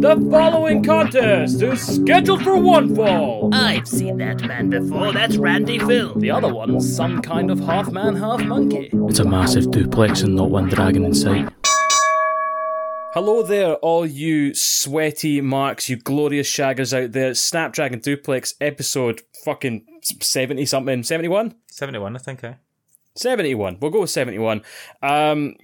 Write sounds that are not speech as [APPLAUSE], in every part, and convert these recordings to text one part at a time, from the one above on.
The following contest is scheduled for one fall. I've seen that man before. That's Randy Phil. The other one's some kind of half man, half monkey. It's a massive duplex and not one dragon in sight. Hello there, all you sweaty marks, you glorious shaggers out there. Snapdragon Duplex episode fucking 70 something, 71? 71, I think, eh? 71. We'll go with 71. Um,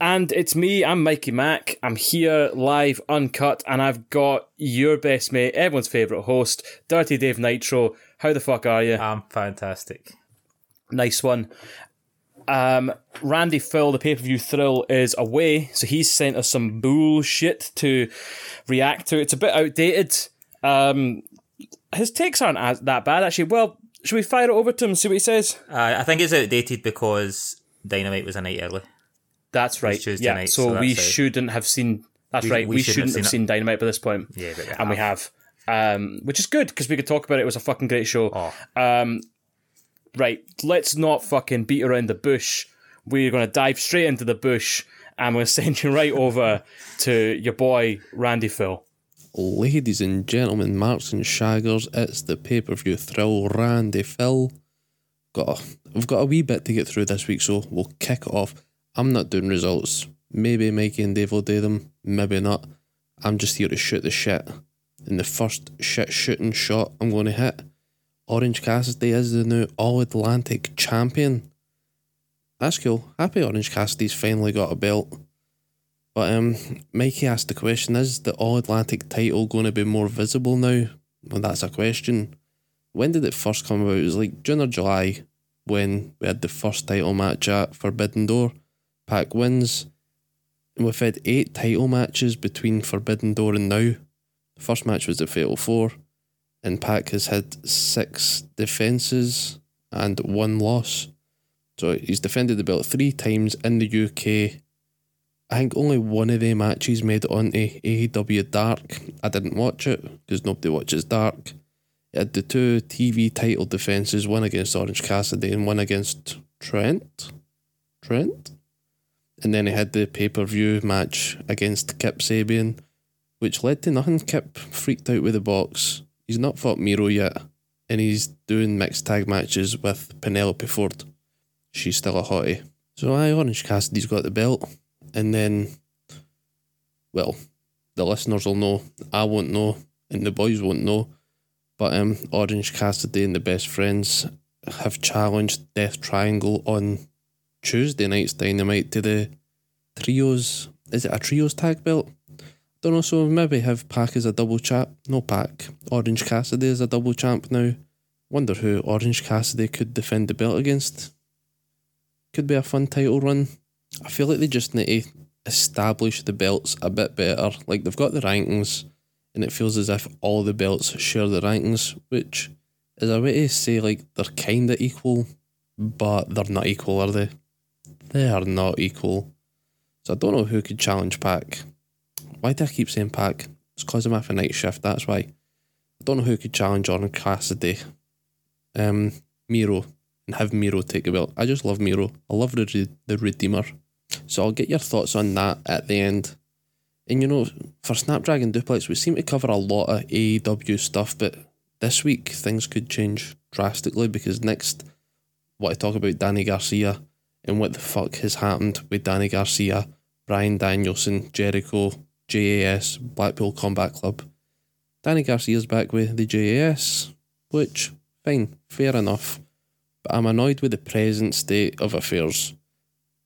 and it's me, I'm Mikey Mack. I'm here live, uncut, and I've got your best mate, everyone's favourite host, Dirty Dave Nitro. How the fuck are you? I'm fantastic. Nice one. Um, Randy Phil, the pay per view thrill, is away, so he's sent us some bullshit to react to. It's a bit outdated. Um, his takes aren't as, that bad, actually. Well, should we fire it over to him and see what he says? Uh, I think it's outdated because Dynamite was a night early. That's right. Tuesday yeah, night, so, so we that's shouldn't have seen. That's We- right. we We, shouldn't shouldn't have have seen seen Dynamite by this point. Yeah, but we and we have, um, which is good because we could talk about it. It was a fucking great show. Oh. Um, right, let's not fucking beat around the bush. We're going to dive straight into the bush, and we're [LAUGHS] send you right over to your boy Randy Phil. Ladies and gentlemen, marks and shaggers, it's the pay per view thrill. Randy Phil. Got a, we've got a wee bit to get through this week, so we'll kick it off. I'm not doing results. Maybe Mikey and Dave will do them, maybe not. I'm just here to shoot the shit. And the first shit shooting shot I'm going to hit Orange Cassidy is the new All Atlantic champion. That's cool. Happy Orange Cassidy's finally got a belt. But um, Mikey asked the question: Is the All Atlantic title going to be more visible now? Well, that's a question. When did it first come about? It was like June or July when we had the first title match at Forbidden Door. Pac wins, we've had eight title matches between Forbidden Door and now. The first match was the Fatal Four, and Pac has had six defences and one loss. So he's defended the belt three times in the UK. I think only one of the matches made it onto AEW Dark. I didn't watch it because nobody watches Dark. It had the two TV title defences, one against Orange Cassidy and one against Trent. Trent? And then he had the pay per view match against Kip Sabian, which led to nothing. Kip freaked out with the box. He's not fought Miro yet, and he's doing mixed tag matches with Penelope Ford. She's still a hottie. So, I Orange Cassidy's got the belt. And then, well, the listeners will know. I won't know, and the boys won't know. But um, Orange Cassidy and the best friends have challenged Death Triangle on Tuesday night's Dynamite to the trios. Is it a trios tag belt? Don't know. So maybe have Pac as a double champ. No Pac. Orange Cassidy is a double champ now. Wonder who Orange Cassidy could defend the belt against. Could be a fun title run. I feel like they just need to establish the belts a bit better. Like they've got the rankings, and it feels as if all the belts share the rankings, which is a way to say like they're kind of equal, but they're not equal, are they? They are not equal. So I don't know who could challenge Pac. Why do I keep saying Pac? It's because I'm after night shift. That's why. I don't know who could challenge Orange Cassidy. Um, Miro and have Miro take the belt. I just love Miro. I love the the Redeemer. So I'll get your thoughts on that at the end. And you know, for Snapdragon Duplex, we seem to cover a lot of AEW stuff, but this week things could change drastically because next, what I talk about Danny Garcia and what the fuck has happened with Danny Garcia, Bryan Danielson, Jericho, JAS, Blackpool Combat Club. Danny Garcia's back with the JAS, which, fine, fair enough. But I'm annoyed with the present state of affairs.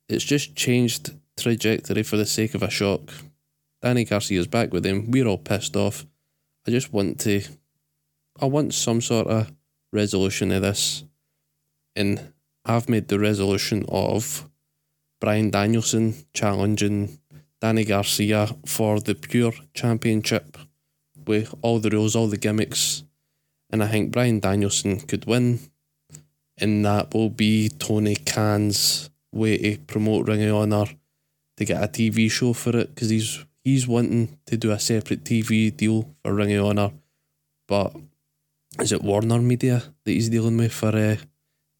It's just changed trajectory for the sake of a shock. Danny Garcia's back with him. We're all pissed off. I just want to. I want some sort of resolution of this. And I've made the resolution of Bryan Danielson challenging Danny Garcia for the Pure Championship with all the rules, all the gimmicks. And I think Bryan Danielson could win. And that will be Tony Khan's way to promote Ring of Honor to get a TV show for it because he's he's wanting to do a separate TV deal for Ring of Honor, but is it Warner Media that he's dealing with for uh,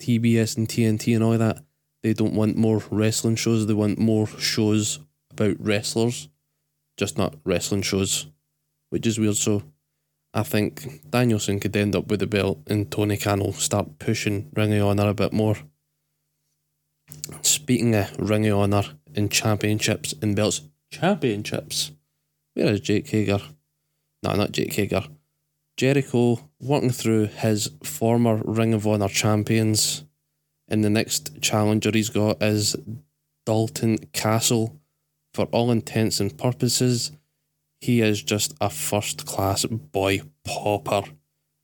TBS and TNT and all that? They don't want more wrestling shows. They want more shows about wrestlers. just not wrestling shows, which is weird. So I think Danielson could end up with the belt and Tony Khan will start pushing Ring of Honor a bit more. Speaking of Ring of Honor and championships and belts, championships. Where is Jake Hager? No, not Jake Hager. Jericho working through his former Ring of Honor champions. And the next challenger he's got is Dalton Castle. For all intents and purposes, he is just a first class boy popper.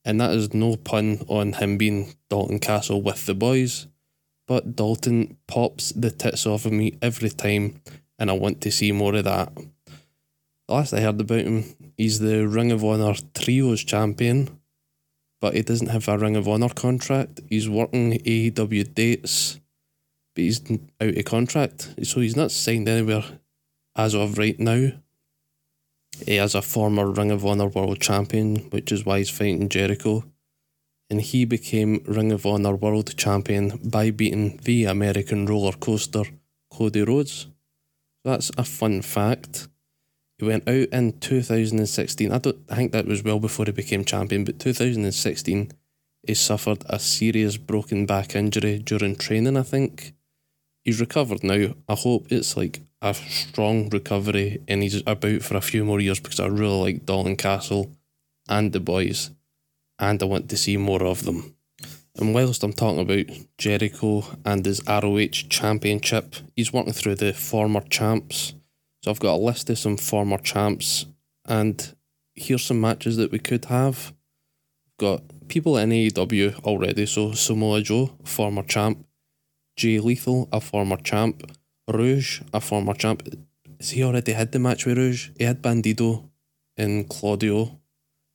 And that is no pun on him being Dalton Castle with the boys. But Dalton pops the tits off of me every time, and I want to see more of that. The last I heard about him, he's the Ring of Honor Trios champion, but he doesn't have a Ring of Honor contract. He's working AEW dates, but he's out of contract, so he's not signed anywhere as of right now. He is a former Ring of Honor World Champion, which is why he's fighting Jericho. And he became Ring of Honor World Champion by beating the American roller coaster, Cody Rhodes. That's a fun fact. He went out in 2016. I don't I think that was well before he became champion, but 2016 he suffered a serious broken back injury during training, I think. He's recovered now. I hope it's like a strong recovery and he's about for a few more years because I really like Dalton Castle and the boys and I want to see more of them. And whilst I'm talking about Jericho and his ROH championship, he's working through the former champs. So I've got a list of some former champs and here's some matches that we could have. Got people in AEW already, so Samoa Joe, former champ, Jay Lethal, a former champ, Rush, a former champ. Has he already had the match with Rush? He had Bandido and Claudio.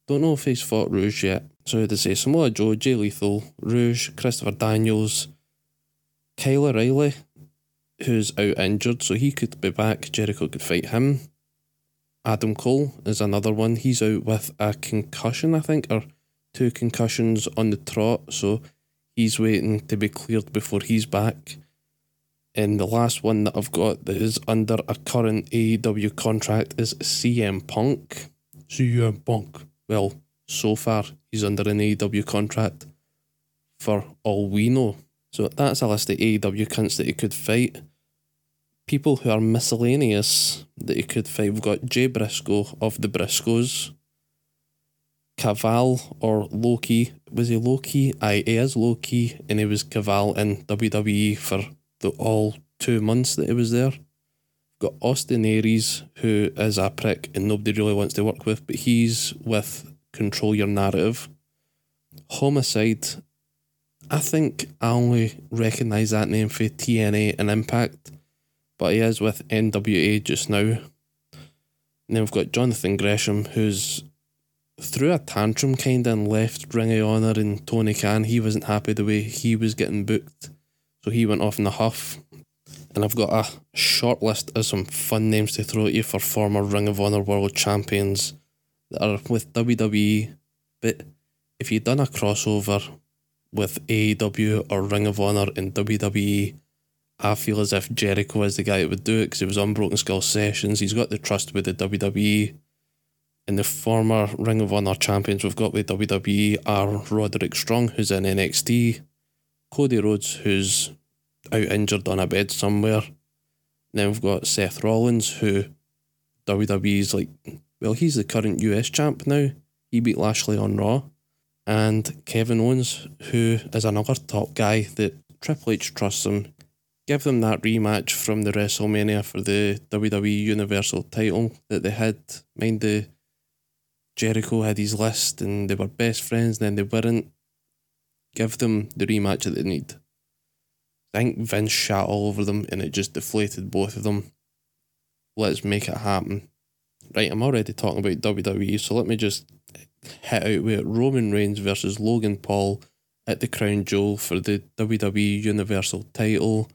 Don't know if he's fought Rush yet. So they say Samoa Joe, Jay Lethal, Rush, Christopher Daniels, Kyle O'Reilly, who's out injured, so he could be back. Jericho could fight him. Adam Cole is another one. He's out with a concussion, I think, or two concussions on the trot, so he's waiting to be cleared before he's back. And the last one that I've got that is under a current AEW contract is CM Punk. CM Punk. Well, so far he's under an AEW contract for all we know. So that's a list of AEW cunts that he could fight. People who are miscellaneous that you could find. We've got Jay Briscoe of the Briscoes. Kaval or Low Ki. Was he Low Ki? Aye, he is Low Ki, and he was Kaval in WWE for the all two months that he was there. Got Austin Aries, who is a prick and nobody really wants to work with, but he's with Control Your Narrative. Homicide. I think I only recognise that name for TNA and Impact, but he is with NWA just now. And then we've got Jonathan Gresham, who's threw a tantrum kind of and left Ring of Honor and Tony Khan. He wasn't happy the way he was getting booked, so he went off in a huff. And I've got a short list of some fun names to throw at you for former Ring of Honor World Champions that are with WWE. But if you'd done a crossover with AEW or Ring of Honor and WWE, I feel as if Jericho is the guy that would do it because he was on Broken Skull Sessions. He's got the trust with the WWE. And the former Ring of Honor champions we've got with WWE are Roderick Strong, who's in NXT, Cody Rhodes, who's out injured on a bed somewhere. And then we've got Seth Rollins, who WWE's like, well, he's the current US champ now. He beat Lashley on Raw. And Kevin Owens, who is another top guy that Triple H trusts him. Give them that rematch from the WrestleMania for the WWE Universal title that they had. Mind the Jericho had his list and they were best friends, and then they weren't. Give them the rematch that they need. I think Vince shot all over them and it just deflated both of them. Let's make it happen. Right, I'm already talking about WWE, so let me just hit out with Roman Reigns versus Logan Paul at the Crown Jewel for the WWE Universal title.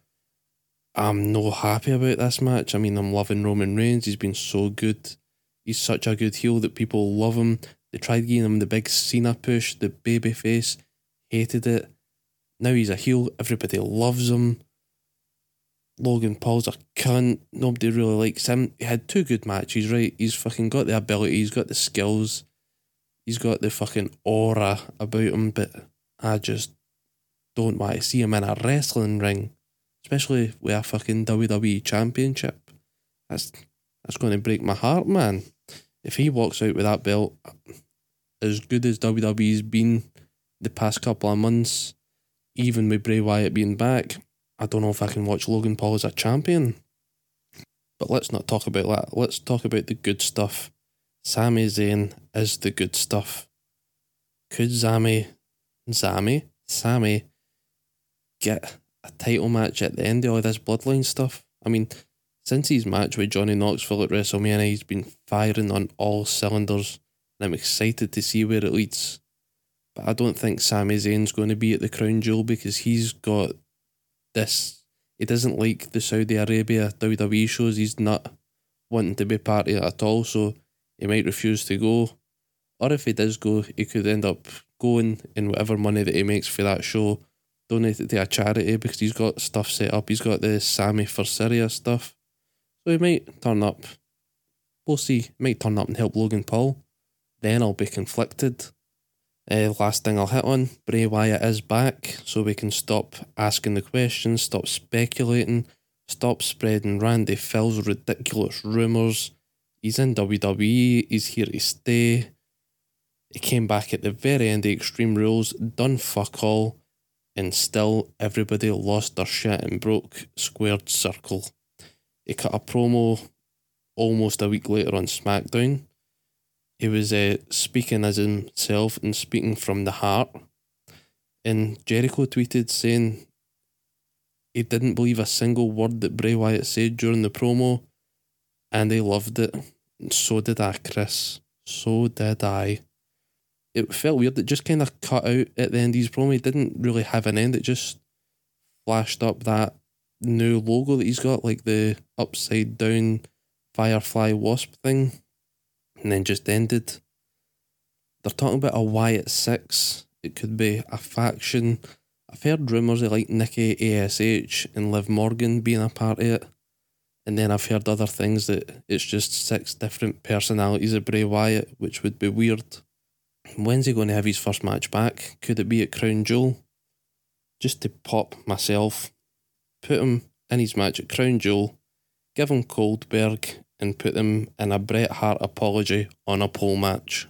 I'm no happy about this match. I mean, I'm loving Roman Reigns. He's been so good. He's such a good heel that people love him. They tried giving him the big Cena push, the baby face, hated it. Now he's a heel. Everybody loves him. Logan Paul's a cunt. Nobody really likes him. He had two good matches, right? He's fucking got the ability, he's got the skills, he's got the fucking aura about him, but I just don't want to see him in a wrestling ring, especially with a fucking WWE championship. That's that's going to break my heart, man. If he walks out with that belt, as good as WWE's been the past couple of months, even with Bray Wyatt being back, I don't know if I can watch Logan Paul as a champion. But let's not talk about that. Let's talk about the good stuff. Sami Zayn is the good stuff. Could Sami, Sami, Sami get a title match at the end of all this bloodline stuff? I mean, since his match with Johnny Knoxville at WrestleMania, he's been firing on all cylinders, and I'm excited to see where it leads. But I don't think Sami Zayn's going to be at the crown jewel because he's got this. He doesn't like the Saudi Arabia WWE shows. He's not wanting to be part of it at all, so he might refuse to go. Or if he does go, he could end up going in whatever money that he makes for that show, donate it to a charity because he's got stuff set up. He's got the Sami for Syria stuff. So he might turn up. We'll see. He might turn up and help Logan Paul. Then I'll be conflicted. Uh, last thing I'll hit on Bray Wyatt is back, so we can stop asking the questions, stop speculating, stop spreading Randy Phil's ridiculous rumours. He's in WWE, he's here to stay. He came back at the very end of Extreme Rules, done fuck all, and still everybody lost their shit and broke squared circle. He cut a promo almost a week later on SmackDown he was uh, speaking as himself and speaking from the heart. And Jericho tweeted saying he didn't believe a single word that Bray Wyatt said during the promo, and he loved it. So did I, Chris. So did I. It felt weird. It just kind of cut out at the end of his promo. Didn't really have an end. It just flashed up that new logo that he's got, like the upside down Firefly Wasp thing and then just ended. They're talking about a Wyatt Six. It could be a faction. I've heard rumours of like Nikki ASH and Liv Morgan being a part of it. And then I've heard other things that it's just six different personalities of Bray Wyatt, which would be weird. When's he going to have his first match back? Could it be at Crown Jewel? Just to pop myself, put him in his match at Crown Jewel, give him Goldberg, and put them in a Bret Hart apology on a pole match.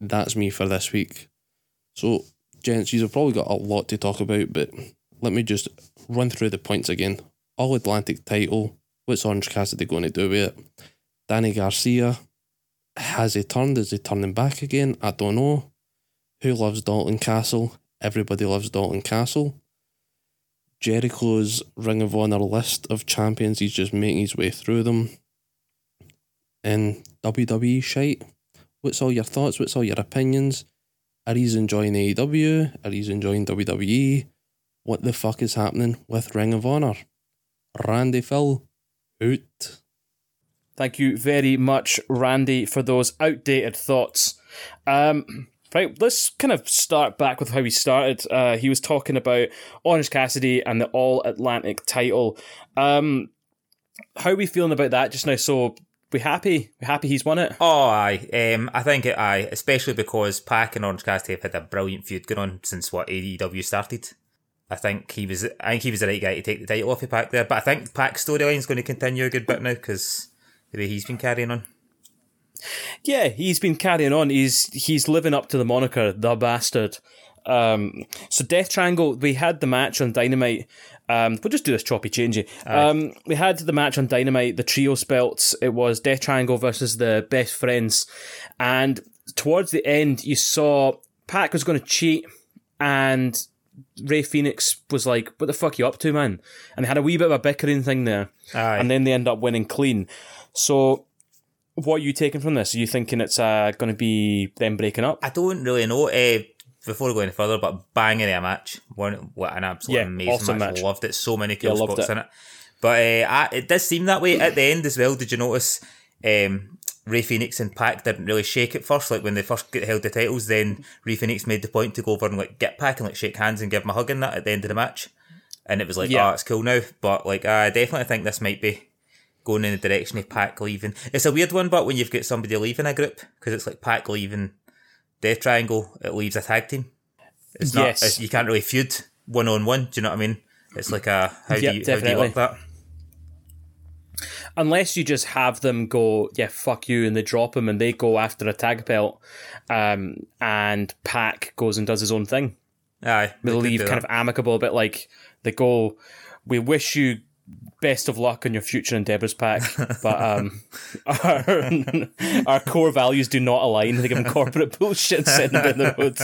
That's me for this week. So, gents, you've probably got a lot to talk about, but let me just run through the points again. All Atlantic title. What's Orange Cassidy going to do with it? Danny Garcia. Has he turned? Is he turning back again? I don't know. Who loves Dalton Castle? Everybody loves Dalton Castle. Jericho's Ring of Honor list of champions. He's just making his way through them. And WWE shite. What's all your thoughts? What's all your opinions? Are you enjoying AEW? Are you enjoying WWE? What the fuck is happening with Ring of Honor? Randy Phil, out. Thank you very much, Randy, for those outdated thoughts. Um, Right, let's kind of start back with how he started. Uh, he was talking about Orange Cassidy and the All Atlantic title. Um, how are we feeling about that just now? So we happy? We happy he's won it? Oh, aye. Um, I think it, aye, especially because Pac and Orange Cassidy have had a brilliant feud going on since what AEW started. I think he was. I think he was the right guy to take the title off of Pac there. But I think Pac's storyline is going to continue a good bit now because he's been carrying on. Yeah, he's been carrying on. He's he's living up to the moniker, the bastard. Um, so Death Triangle, we had the match on Dynamite. Um, we'll just do this choppy changey. Um, we had the match on Dynamite, the trio belts. It was Death Triangle versus the Best Friends, and towards the end, you saw Pac was going to cheat, and Rey Fenix was like, "What the fuck are you up to, man?" And they had a wee bit of a bickering thing there, Aye. and then they end up winning clean. So what are you taking from this? Are you thinking it's uh, going to be them breaking up? I don't really know. Uh, before we go any further, but bang banging a match. One, what an absolute Yeah, amazing awesome match. match. Loved it. So many cool Yeah, spots it. in it. But uh, I, it does seem that way at the end as well. Did you notice um, Rey Fenix and Pac didn't really shake at first? Like when they first get held the titles, then Rey Fenix made the point to go over and like get Pac and like shake hands and give him a hug and that at the end of the match. and it was like, Yeah. oh, it's cool now. But like, I definitely think this might be going in the direction of Pac leaving. It's a weird one, but when you've got somebody leaving a group, because it's like Pac leaving Death Triangle, it leaves a tag team. It's not. Yes. It's, you can't really feud one on one. Do you know what I mean? It's like a how Yep, do you how do you work that? unless you just have them go, yeah, fuck you, and they drop him and they go after a tag belt, um, and Pac goes and does his own thing. Aye, They leave kind that. of amicable, but like they go, we wish you best of luck on your future endeavors, Pac. [LAUGHS] but um, our, [LAUGHS] our core values do not align. They give corporate [LAUGHS] bullshit sitting down the road.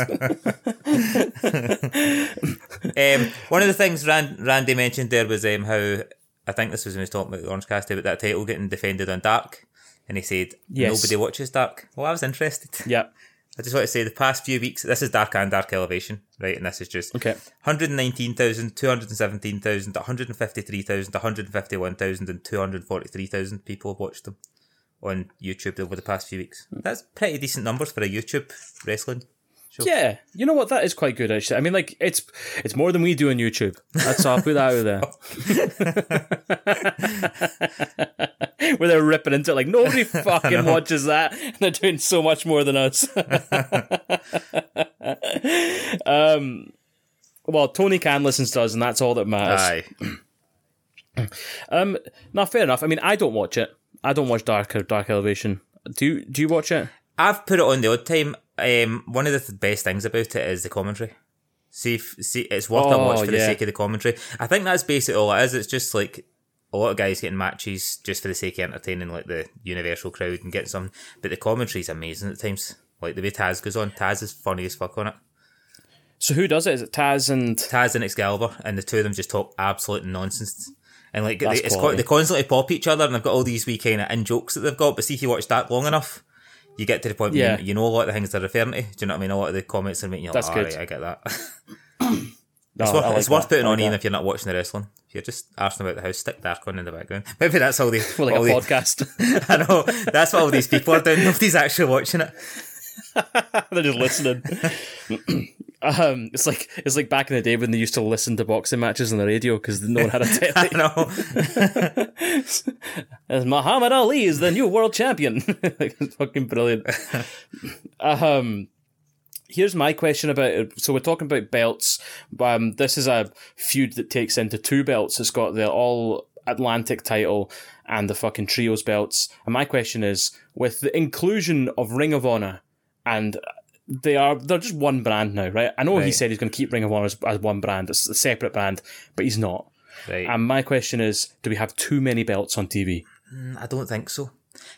Um, one of the things Rand, Randy mentioned there was um, how I think this was when he was talking about the Orange Cassidy, about that title getting defended on Dark, and he said Yes. nobody watches Dark. Well, I was interested. yeah. I just want to say the past few weeks, this is Dark and Dark Elevation, right? And this is just Okay. 119,000, 217,000, 153,000, 151,000, and 243,000 people have watched them on YouTube over the past few weeks. Hmm. That's pretty decent numbers for a YouTube wrestling show. Yeah, you know what? That is quite good. Actually, I mean, like it's it's more than we do on YouTube. That's I'll put that out there. [LAUGHS] [LAUGHS] [LAUGHS] Where they're ripping into it, like nobody [LAUGHS] fucking watches that. [LAUGHS] And they're doing so much more than us. um, well, Tony Khan listens to us, and that's all that matters. Aye. [CLEARS THROAT] Um, now fair enough. I mean, I don't watch it. I don't watch Dark Dark Elevation. Do you, do you watch it? I've put it on the odd time. Um, one of the best things about it is the commentary. See, if, see, it's worth a Oh, watch for the sake of the commentary. I think that's basically all it is. It's just like a lot of guys getting matches just for the sake of entertaining like the universal crowd and getting some. But the commentary's amazing at times. Like the way Taz goes on, Taz is funny as fuck on it. So who does it? Is it Taz and Taz and Excalibur, and the two of them just talk absolute nonsense. And like they, it's quality. they constantly pop each other, and they've got all these wee kind of in jokes that they've got. But see if you watch that long enough, you get to the point where you, you know a lot of the things they're referring to. Do you know what I mean? A lot of the comments are making you like, That's "All good. right, I get that. [COUGHS] No, it's worth, like it's worth putting I on like even if you're not watching the wrestling. If you're just asking about the house, stick Dark on in the background. [LAUGHS] Maybe that's all the. for [LAUGHS] like a all the- podcast. [LAUGHS] I know that's what all these people are doing. Nobody's actually watching it. They're just listening. [COUGHS] um, it's like it's like back in the day when they used to listen to boxing matches on the radio because no one had a I telly. know. As Muhammad Ali is the new world champion. like, it's fucking brilliant. um, here's my question about it. So we're talking about belts. Um, this is a feud that takes into two belts. It's got the all Atlantic title and the fucking trios belts. And my question is, with the inclusion of Ring of Honor, and they are they're just one brand now, right? I know he said he's going to keep Ring of Honor as, as one brand, it's a separate brand, but he's not. Right. And my question is, do we have too many belts on TV? I don't think so.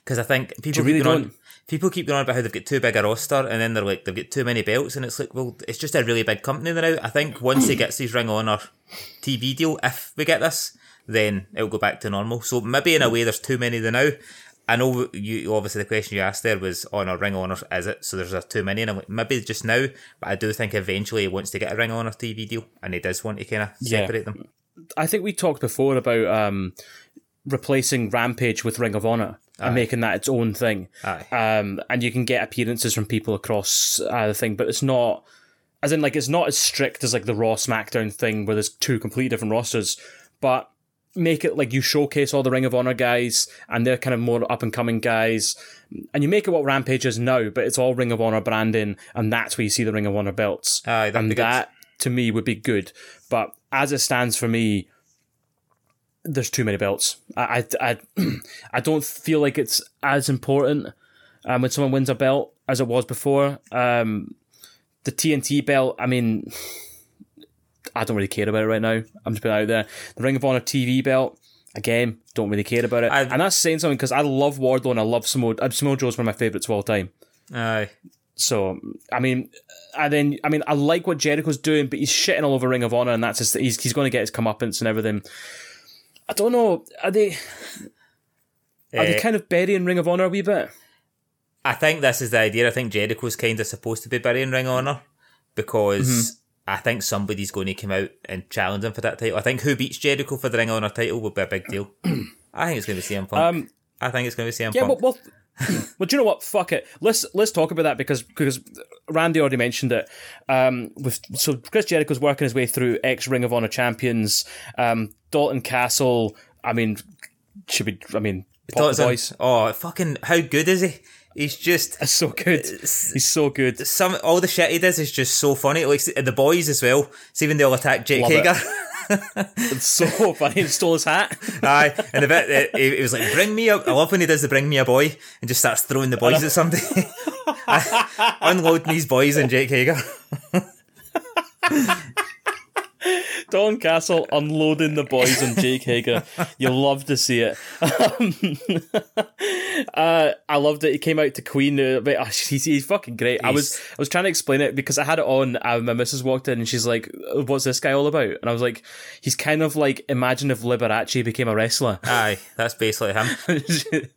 Because I think people really going on, don't? People keep going on about how they've got too big a roster, and then they're like they've got too many belts, and it's like, well, it's just a really big company they're now. I think once he gets his Ring of Honor TV deal, if we get this, then it'll go back to normal. So maybe in a way, there's too many there now. I know you obviously the question you asked there was on a Ring of Honor, is it? So there's a too many, and I'm like maybe just now, but I do think eventually he wants to get a Ring of Honor TV deal, and he does want to kind of Yeah. separate them. I think we talked before about um, replacing Rampage with Ring of Honor and making that its own thing. Aye. Um, and you can get appearances from people across uh, the thing, but it's not, as in, like, it's not as strict as like the Raw SmackDown thing where there's two completely different rosters, but make it like you showcase all the Ring of Honor guys and they're kind of more up and coming guys. And you make it what Rampage is now, but it's all Ring of Honor branding, and that's where you see the Ring of Honor belts. Aye, and that to me would be good. But as it stands for me, there's too many belts. I I, I, [CLEARS THROAT] I don't feel like it's as important um, when someone wins a belt as it was before. Um, the TNT belt, I mean, [SIGHS] I don't really care about it right now. I'm just putting it out there. The Ring of Honor TV belt, again, don't really care about it. I've- and that's saying something because I love Wardlow and I love Samoa. uh, Samoa Joe's one of my favourites of all time. Aye. So I mean, and then I mean, I like what Jericho's doing, but he's shitting all over Ring of Honor, and that's just he's he's going to get his comeuppance and everything. I don't know. Are they are they Eh, kind of burying Ring of Honor a wee bit? I think this is the idea. I think Jericho's kind of supposed to be burying Ring of Honor because Mm-hmm. I think somebody's going to come out and challenge him for that title. I think who beats Jericho for the Ring of Honor title will be a big deal. [CLEARS THROAT] I think it's going to be CM Punk. Um, I think it's going to be CM Yeah, Punk. well, well, [LAUGHS] well, do you know what? Fuck it. Let's let's talk about that because because Randy already mentioned it. Um, with so Chris Jericho's working his way through ex Ring of Honor champions. Um, Dalton Castle. I mean, should be. I mean, pop the Thoughts on- boys. Oh, fucking! How good is he? He's just so good. Uh, He's so good. some. All the shit he does is just so funny. Like the boys as well. See when they all attack Jake Love it. Hager. [LAUGHS] It's so funny. He stole his hat. [LAUGHS] Aye, and the bit that he, he was like, "Bring me a." I love when he does the "Bring me a boy" and just starts throwing the boys at somebody, [LAUGHS] unloading these boys and Jake Hager. Dalton Castle unloading the boys on Jake Hager. You love to see it. Um, [LAUGHS] uh, I loved it. He came out to Queen. Uh, but, uh, [LAUGHS] he's, he's fucking great. I was I was trying to explain it because I had it on. Uh, my missus walked in and she's like, "What's this guy all about?" And I was like, "He's kind of like imagine if Liberace became a wrestler." [LAUGHS] Aye, that's basically him.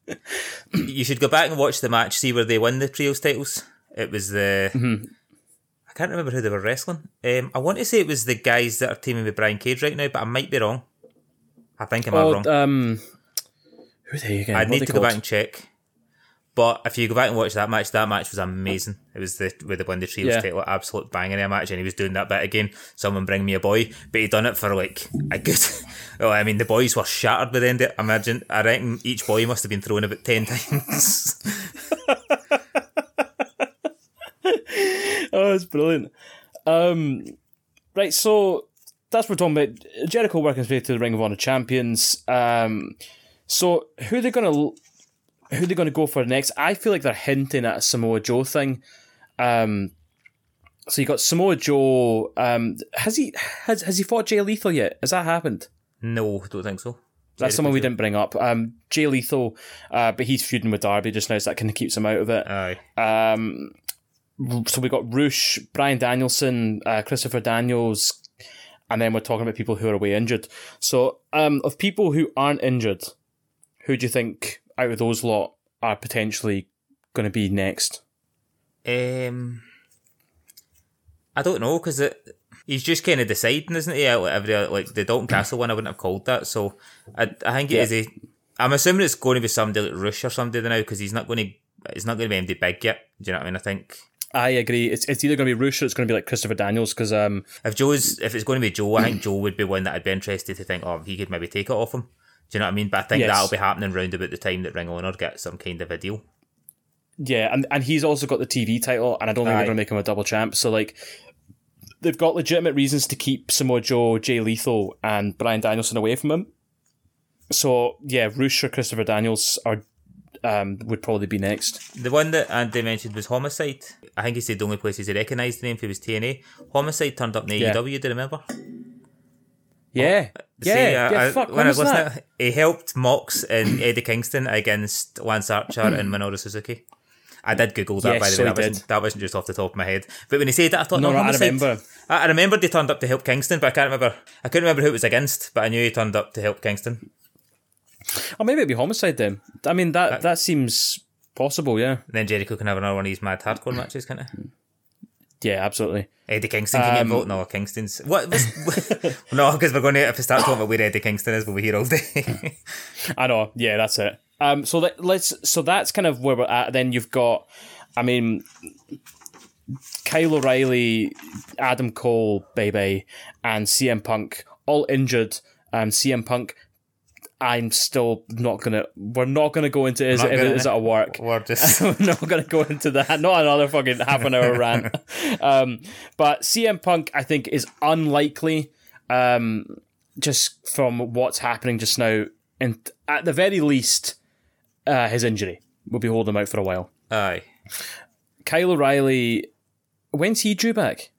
You should go back and watch the match, see where they win the trios titles. It was the. I can't remember who they were wrestling. Um, I want to say it was the guys that are teaming with Brian Cage right now, but I might be wrong. I think I'm oh, wrong. um, who are they again? Are need to go back and check. But if you go back and watch that match, that match was amazing. It was the with the the trios Yeah. title, absolute banging a match, and he was doing that bit again. Someone bring me a boy, but he done it for like a good. [LAUGHS] Well, I mean, the boys were shattered by the end. Of it. Imagine, I reckon each boy must have been thrown about ten [LAUGHS] times. [LAUGHS] Oh, it's brilliant. Um, right, so that's what we're talking about. Jericho working his way to the Ring of Honor champions. Um, so who are they gonna who are they gonna go for next? I feel like they're hinting at a Samoa Joe thing. Um, so you got Samoa Joe. Um, has he has has he fought Jay Lethal yet? Has that happened? no, I don't think so. That's someone we didn't bring up. Um, Jay Lethal, uh, but he's feuding with Darby just now, so that kind of keeps him out of it. Aye, Um, so we got Rush, Bryan Danielson, uh, Christopher Daniels, and then we're talking about people who are away injured. So, um, of people who aren't injured, who do you think out of those lot are potentially going to be next? um, I don't know because he's just kind of deciding, isn't he? Like every like the Dalton Castle one, I wouldn't have called that. So I, I think it is a. I'm assuming it's going to be somebody like Rush or somebody now because he's not going to. He's not going to be MD big yet. Do you know what I mean? I think I agree. It's it's either going to be Rush or it's going to be like Christopher Daniels because um if Joe's if it's going to be Joe, I think Joe would be one that I'd be interested to think, oh, he could maybe take it off him. Do you know what I mean? But I think Yes. that'll be happening round about the time that Ring of Honor gets some kind of a deal. yeah, and and he's also got the TV title, and I don't think Aye. they're going to make him a double champ. So like. They've got legitimate reasons to keep Samoa Joe, Jay Lethal, and Bryan Danielson away from him. So yeah, Rush or Christopher Daniels are um, would probably be next. The one that Andy mentioned was Homicide. I think he said the only places he recognised the name for was TNA. Homicide turned up in Yeah. AEW, do you remember? Yeah, yeah, See, yeah. I- fuck, when when I was that? listening, he helped Mox and Eddie Kingston against Lance Archer and Minoru Suzuki. I did Google that Yes, by the so way. That wasn't, that wasn't just off the top of my head. But when he said that, I thought, No, no, no, I remember. I, I remembered he turned up to help Kingston, but I can't remember. I couldn't remember who it was against, but I knew he turned up to help Kingston. Or maybe it'd be homicide then. I mean that that seems possible. Yeah, then Jericho can have another one of these mad hardcore matches, can't he? yeah, absolutely. Eddie Kingston can get Um, involved. No, Kingston's what? [LAUGHS] no, because we're going to if we start talking about where Eddie Kingston is, we'll be here all day. [LAUGHS] I know. Yeah, that's it. Um, so let, let's. So that's kind of where we're at. Then you've got, I mean, Kyle O'Reilly, Adam Cole, baby, and CM Punk all injured. Um, CM Punk. I'm still not gonna. We're not gonna go into is Not it, gonna- is it a work. [LAUGHS] we're just [LAUGHS] We're not going to go into that. Not another fucking half an hour rant. [LAUGHS] Um, but CM Punk, I think, is unlikely. Um, just from what's happening just now, and at the very least, uh, his injury will be holding him out for a while. aye. Kyle O'Reilly, when's he due back?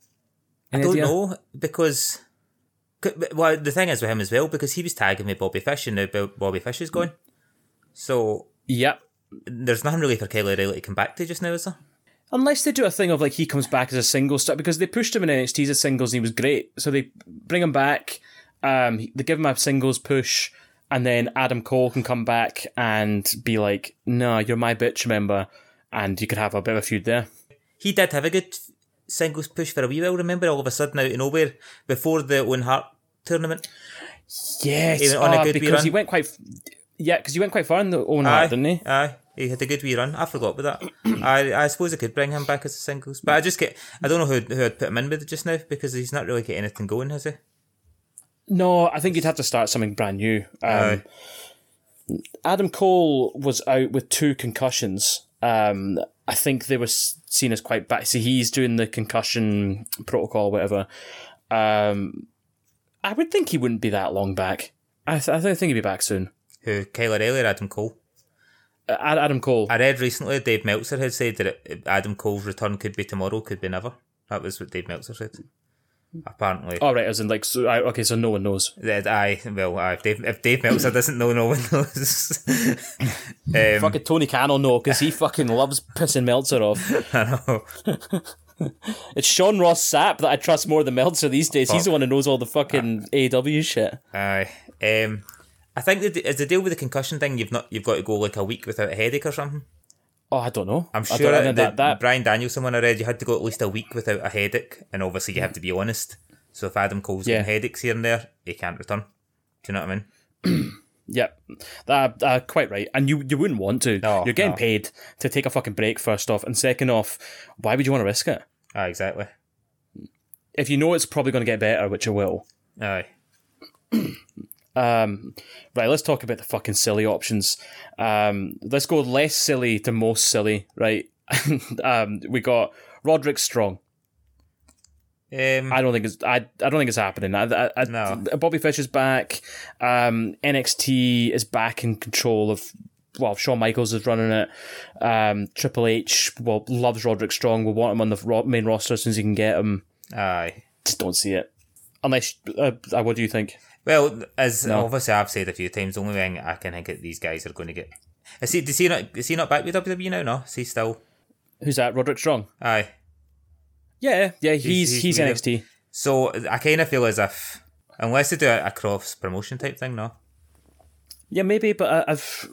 I don't idea? know because. Well, the thing is with him as well because he was tagging with Bobby Fish and now Bobby Fish is gone. So Yep. there's nothing really for Kyle O'Reilly to come back to just now, is there? Unless they do a thing of like he comes back as a single star because they pushed him in NXT as a singles and he was great. So they bring him back, um, they give him a singles push, and then Adam Cole can come back and be like, "No, you're my bitch member," and you could have a bit of a feud there. He did have a good singles push for a wee while. Remember, all of a sudden out of nowhere before the Owen Hart tournament. Yes, He went on a good because he went quite, yeah, because he went quite far in the Owen Hart, didn't he? Aye. He had a good wee run. I forgot about that. [CLEARS THROAT] I I suppose I could bring him back as a singles, but I just get I don't know who who I'd put him in with just now because he's not really getting anything going, has he? No, I think you'd have to start something brand new. Um, Aye. Adam Cole was out with two concussions. Um, I think they were seen as quite bad. See, he's doing the concussion protocol, whatever. Um, I would think he wouldn't be that long back. I, th- I think he'd be back soon. Who Kyle O'Reilly or Adam Cole? Uh, Adam Cole. I read recently Dave Meltzer had said that it, Adam Cole's return could be tomorrow, could be never. That was what Dave Meltzer said. Apparently, All right, as in like, so, I, okay, so no one knows. that I well, I, if Dave if Dave Meltzer doesn't know, no one [LAUGHS] knows. um, Fucking Tony Khan will know because he fucking loves pissing Meltzer off. [LAUGHS] I know. [LAUGHS] [LAUGHS] It's Sean Ross Sapp that I trust more than Meltzer these days. He's the one who knows all the fucking AEW shit. Aye. Um, I think the, is the deal with the concussion thing. You've not you've got to go like a week without a headache or something. Oh, I don't know. I'm sure I that, know that, that Bryan Danielson when I read you had to go at least a week without a headache, and obviously you have to be honest. So if Adam Cole's Yeah. getting headaches here and there, he can't return. Do you know what I mean? [CLEARS THROAT] Yeah, that uh, quite right. And you you wouldn't want to. No, You're getting no. paid to take a fucking break first off, and second off, why would you want to risk it? Ah, exactly. If you know it's probably going to get better, which it will. Aye. [CLEARS THROAT] Um, right, let's talk about the fucking silly options. Um, let's go less silly to most silly. Right, [LAUGHS] um, we got Roderick Strong. Um, I don't think it's I, I don't think it's happening. I, I, I, No. Bobby Fish is back. Um, NXT is back in control of. Well, Shawn Michaels is running it. Um, Triple H well loves Roderick Strong. We want him on the ro- main roster as soon as he can get him. aye. Just don't see it. Unless, uh, uh, what do you think? Well, as No. obviously I've said a few times, the only thing I can think that these guys are going to get. Is he? Is he not? Is he not back with WWE now? No, is he still? Who's that? Roderick Strong. Aye. Yeah, yeah, he's he's he's, with NXT. So I kind of feel as if unless they do a, a cross promotion type thing, no. Yeah, maybe, but I, I've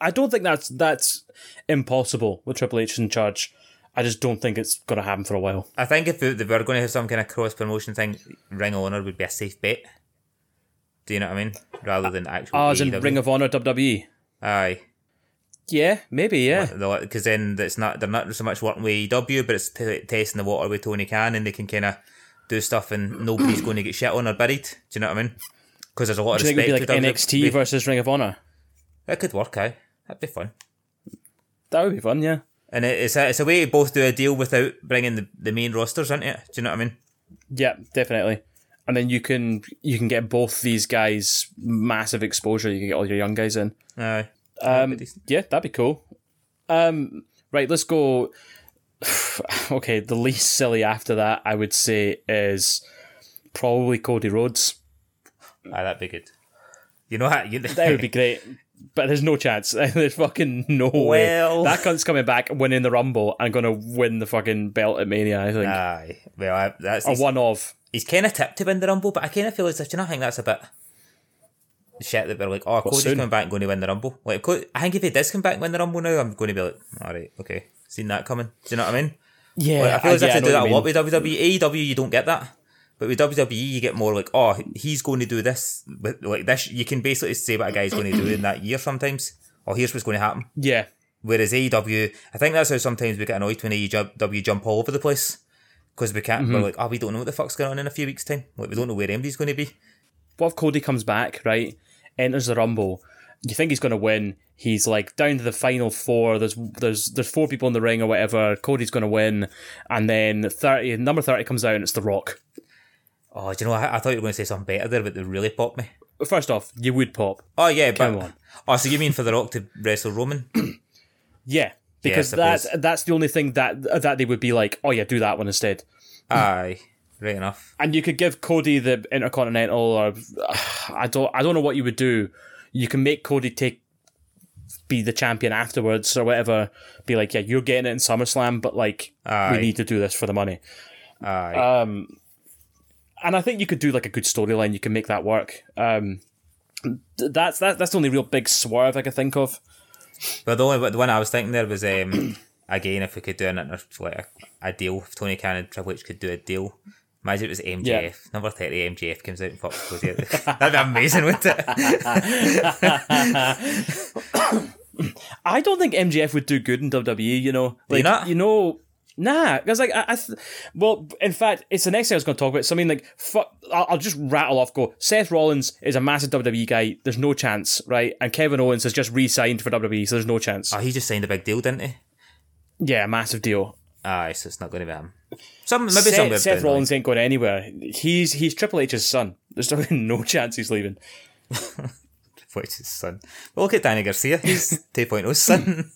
I- don't think that's that's impossible with Triple H in charge. I just don't think it's going to happen for a while. I think if they they were going to have some kind of cross promotion thing, Ring of Honor would be a safe bet. Do you know what I mean? Rather than actual. Oh, as in Ring of Honor WWE. Aye. Yeah, maybe. Yeah, Because then it's not they're not so much working with AEW, but it's t- testing the water with Tony Khan, and they can kind of do stuff, and nobody's going to get shit on or buried. Do you know what I mean? Because there's a lot do of think it'd be like NXT versus Ring of Honor? That could work, aye. That'd be fun. That would be fun. Yeah. And it- it's a, it's a way to both do a deal without bringing the, the main rosters, isn't it? Do you know what I mean? Yeah, definitely. And then you can you can get both these guys massive exposure. You can get all your young guys in. Aye. Um, decent. yeah, that'd be cool. Um, right, let's go. [SIGHS] okay, the least silly after that, I would say, is probably Cody Rhodes. Aye, that'd be good. You know how [LAUGHS] you That would be great. But there's no chance. [LAUGHS] There's fucking no Well- way. That cunt's coming back, winning the Rumble, and going to win the fucking belt at Mania, I think. Aye. Well, I, that's or he's, one of. he's kind of tipped to win the Rumble, but I kind of feel as if do you know, I think that's a bit shit that we're like, oh, Cody's soon? coming back and going to win the Rumble. Like, Co- I think if he does come back and win the Rumble now, I'm going to be like, all right, okay, seen that coming. Do you know what I mean? Yeah, Like, I feel as if they do that a lot with WWE. AEW, you don't get that. But with WWE, you get more like, oh, he's going to do this. With, like this, you can basically say what a guy's going to do in that year sometimes. Or here's what's going to happen. Yeah, Whereas AEW, I think that's how sometimes we get annoyed when AEW jump all over the place. Because we can't, Mm-hmm. we're like, oh, we don't know what the fuck's going on in a few weeks' time. Like, we don't know where MD's going to be. What if Cody comes back, right? Enters the Rumble. You think he's going to win. He's like down to the final four. There's there's there's four people in the ring or whatever. Cody's going to win, and then thirty number thirty comes out and it's The Rock. Oh, do you know, I, I thought you were going to say something better there, but they really popped me. First off, you would pop, Oh, yeah, but. Come on. Oh, so you mean for The Rock to wrestle Roman? [CLEARS THROAT] yeah, because I that's that's the only thing that that they would be like, oh yeah, do that one instead. Aye, right enough. And you could give Cody the Intercontinental, or [SIGHS] I don't I don't know what you would do. You can make Cody take be the champion afterwards or whatever. Be like, yeah, you're getting it in SummerSlam, but like Aye. we need to do this for the money. Aye. Um, and I think you could do like a good storyline. You can make that work. Um, th- that's that, that's the only real big swerve I could think of. But the only the one I was thinking there was um [CLEARS THROAT] again if we could do an inter- like a, a deal if Tony Khan and Triple H could do a deal. Imagine it was MJF. Yeah. Number thirty MJF comes out and fucks Cody. [LAUGHS] That'd be amazing, wouldn't it? [COUGHS] I don't think MJF would do good in WWE. You know, you like not? you know, nah. Because like I, I th- well, in fact, it's the next thing I was going to talk about. Something like fuck. I'll, I'll just rattle off. Go. Seth Rollins is a massive WWE guy. There's no chance, right? And Kevin Owens has just re-signed for WWE, so there's no chance. Oh, he just signed a big deal, didn't he? yeah, massive deal. Aye, so it's not going to be him. Some maybe Seth, some Seth Rollins ain't going anywhere. He's he's Triple H's son. There's [LAUGHS] no chance he's leaving. [LAUGHS] Which his son. Well, look at Danny Garcia. He's [LAUGHS] 2.0's son.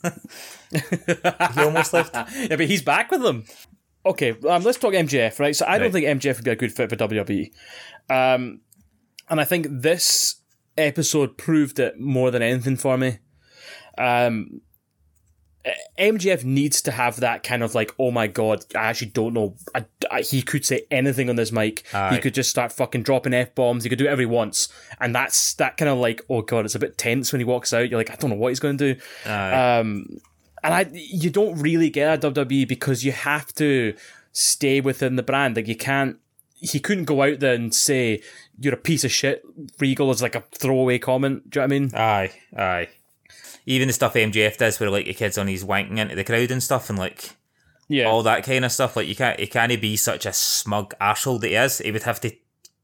he almost left. yeah, but he's back with them. Okay, um, let's talk MJF, right? So I don't Right. think MJF would be a good fit for WWE. Um, and I think this episode proved it more than anything for me. Um, MJF needs to have that kind of like, oh my god, I actually don't know. I, I- he could say anything on this mic. He could just start fucking dropping f bombs. He could do it every once, and that's that kind of like, oh god, it's a bit tense when he walks out. You're like, I don't know what he's going to do. Aye. Um, and I, you don't really get a WWE because you have to stay within the brand. Like you can't. He couldn't go out there and say you're a piece of shit. Regal is like a throwaway comment. Do you know what I mean? Aye, aye. Even the stuff MJF does, where like the kids on he's wanking into the crowd and stuff, and like Yeah. all that kind of stuff. Like you can't, he can't be such a smug asshole that he is. He would have to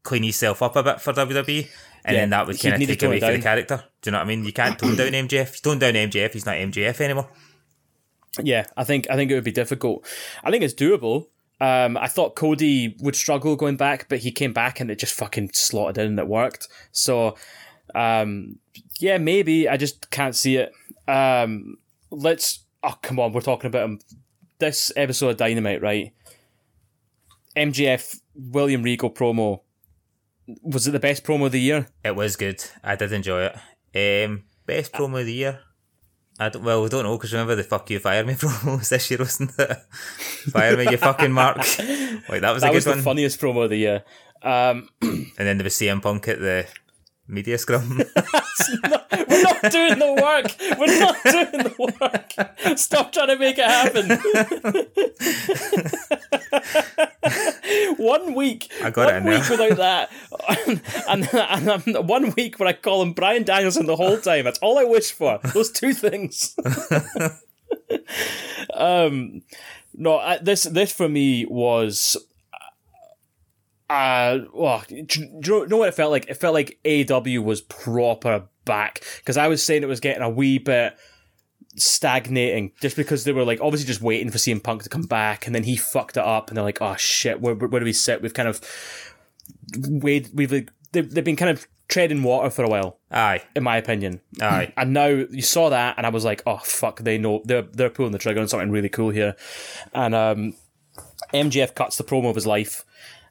clean himself up a bit for WWE, and Yeah, then that would kind of take away from the character. Do you know what I mean? You can't tone down MJF. You tone down MJF, he's not MJF anymore. Yeah, I think I think it would be difficult. I think it's doable. Um, I thought Cody would struggle going back, but he came back and it just fucking slotted in and it worked. So, um, yeah, maybe I just can't see it. Um, let's. Oh, come on, we're talking about him. This episode of Dynamite, right? MJF William Regal promo. Was it the best promo of the year? It was good. I did enjoy it. Um, best promo of the year. I don't, well, we don't know because remember the "fuck you, fire me" [LAUGHS] promos this year, wasn't it? fire me, you fucking mark. [LAUGHS] Like that was a That good was the funniest promo of the year. Um, [CLEARS THROAT] And then there was CM Punk at the media scrum. [LAUGHS] We're not doing the work. We're not doing the work. Stop trying to make it happen. one week. I got one it there. week without that, and, and, and one week where I call him Bryan Danielson the whole time. That's all I wish for. Those two things. [LAUGHS] um, no, I, this this for me was uh, well, do, you- know what it felt like? It felt like AEW was proper back because I was saying it was getting a wee bit stagnating just because they were like obviously just waiting for CM Punk to come back and then he fucked it up and they're like, oh shit, where, where do we sit? We've kind of wait, we've like, they've, they've been kind of treading water for a while, aye, in my opinion. aye. And now you saw that, and I was like, "Oh fuck!" They know they're they're pulling the trigger on something really cool here. And um, MJF cuts the promo of his life,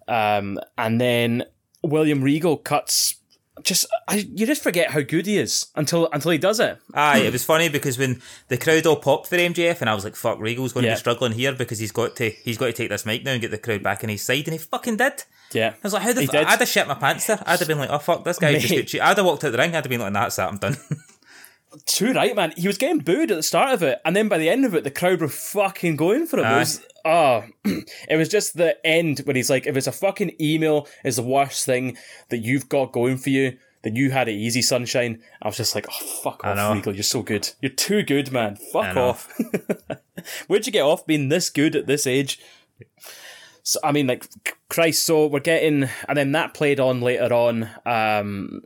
um, and then William Regal cuts. Just I, you just forget how good he is until until he does it. Aye, it was funny because when the crowd all popped for MJF, and I was like, "Fuck, Regal's going to Yeah. be struggling here because he's got to he's got to take this mic now and get the crowd back on his side," and he fucking did. Yeah, I was like, "How the He f-? did. I'd have shit my pants there. I'd have been like, "Oh fuck, this guy just [LAUGHS] got cheated." I'd have walked out the ring. I'd have been like, "Nah, that's that. I'm done." [LAUGHS] too right, man. He was getting booed at the start of it, and then by the end of it, the crowd were fucking going for him. It Aye. was, oh, [CLEARS THROAT] it was just the end when he's like, if it's a fucking email is the worst thing that you've got going for you, then you had it easy, sunshine. I was just like, oh, fuck off, know. Regal. You're so good. You're too good, man. Fuck off. [LAUGHS] Where'd you get off being this good at this age? So, I mean, like, Christ, so we're getting, and then that played on later on, um,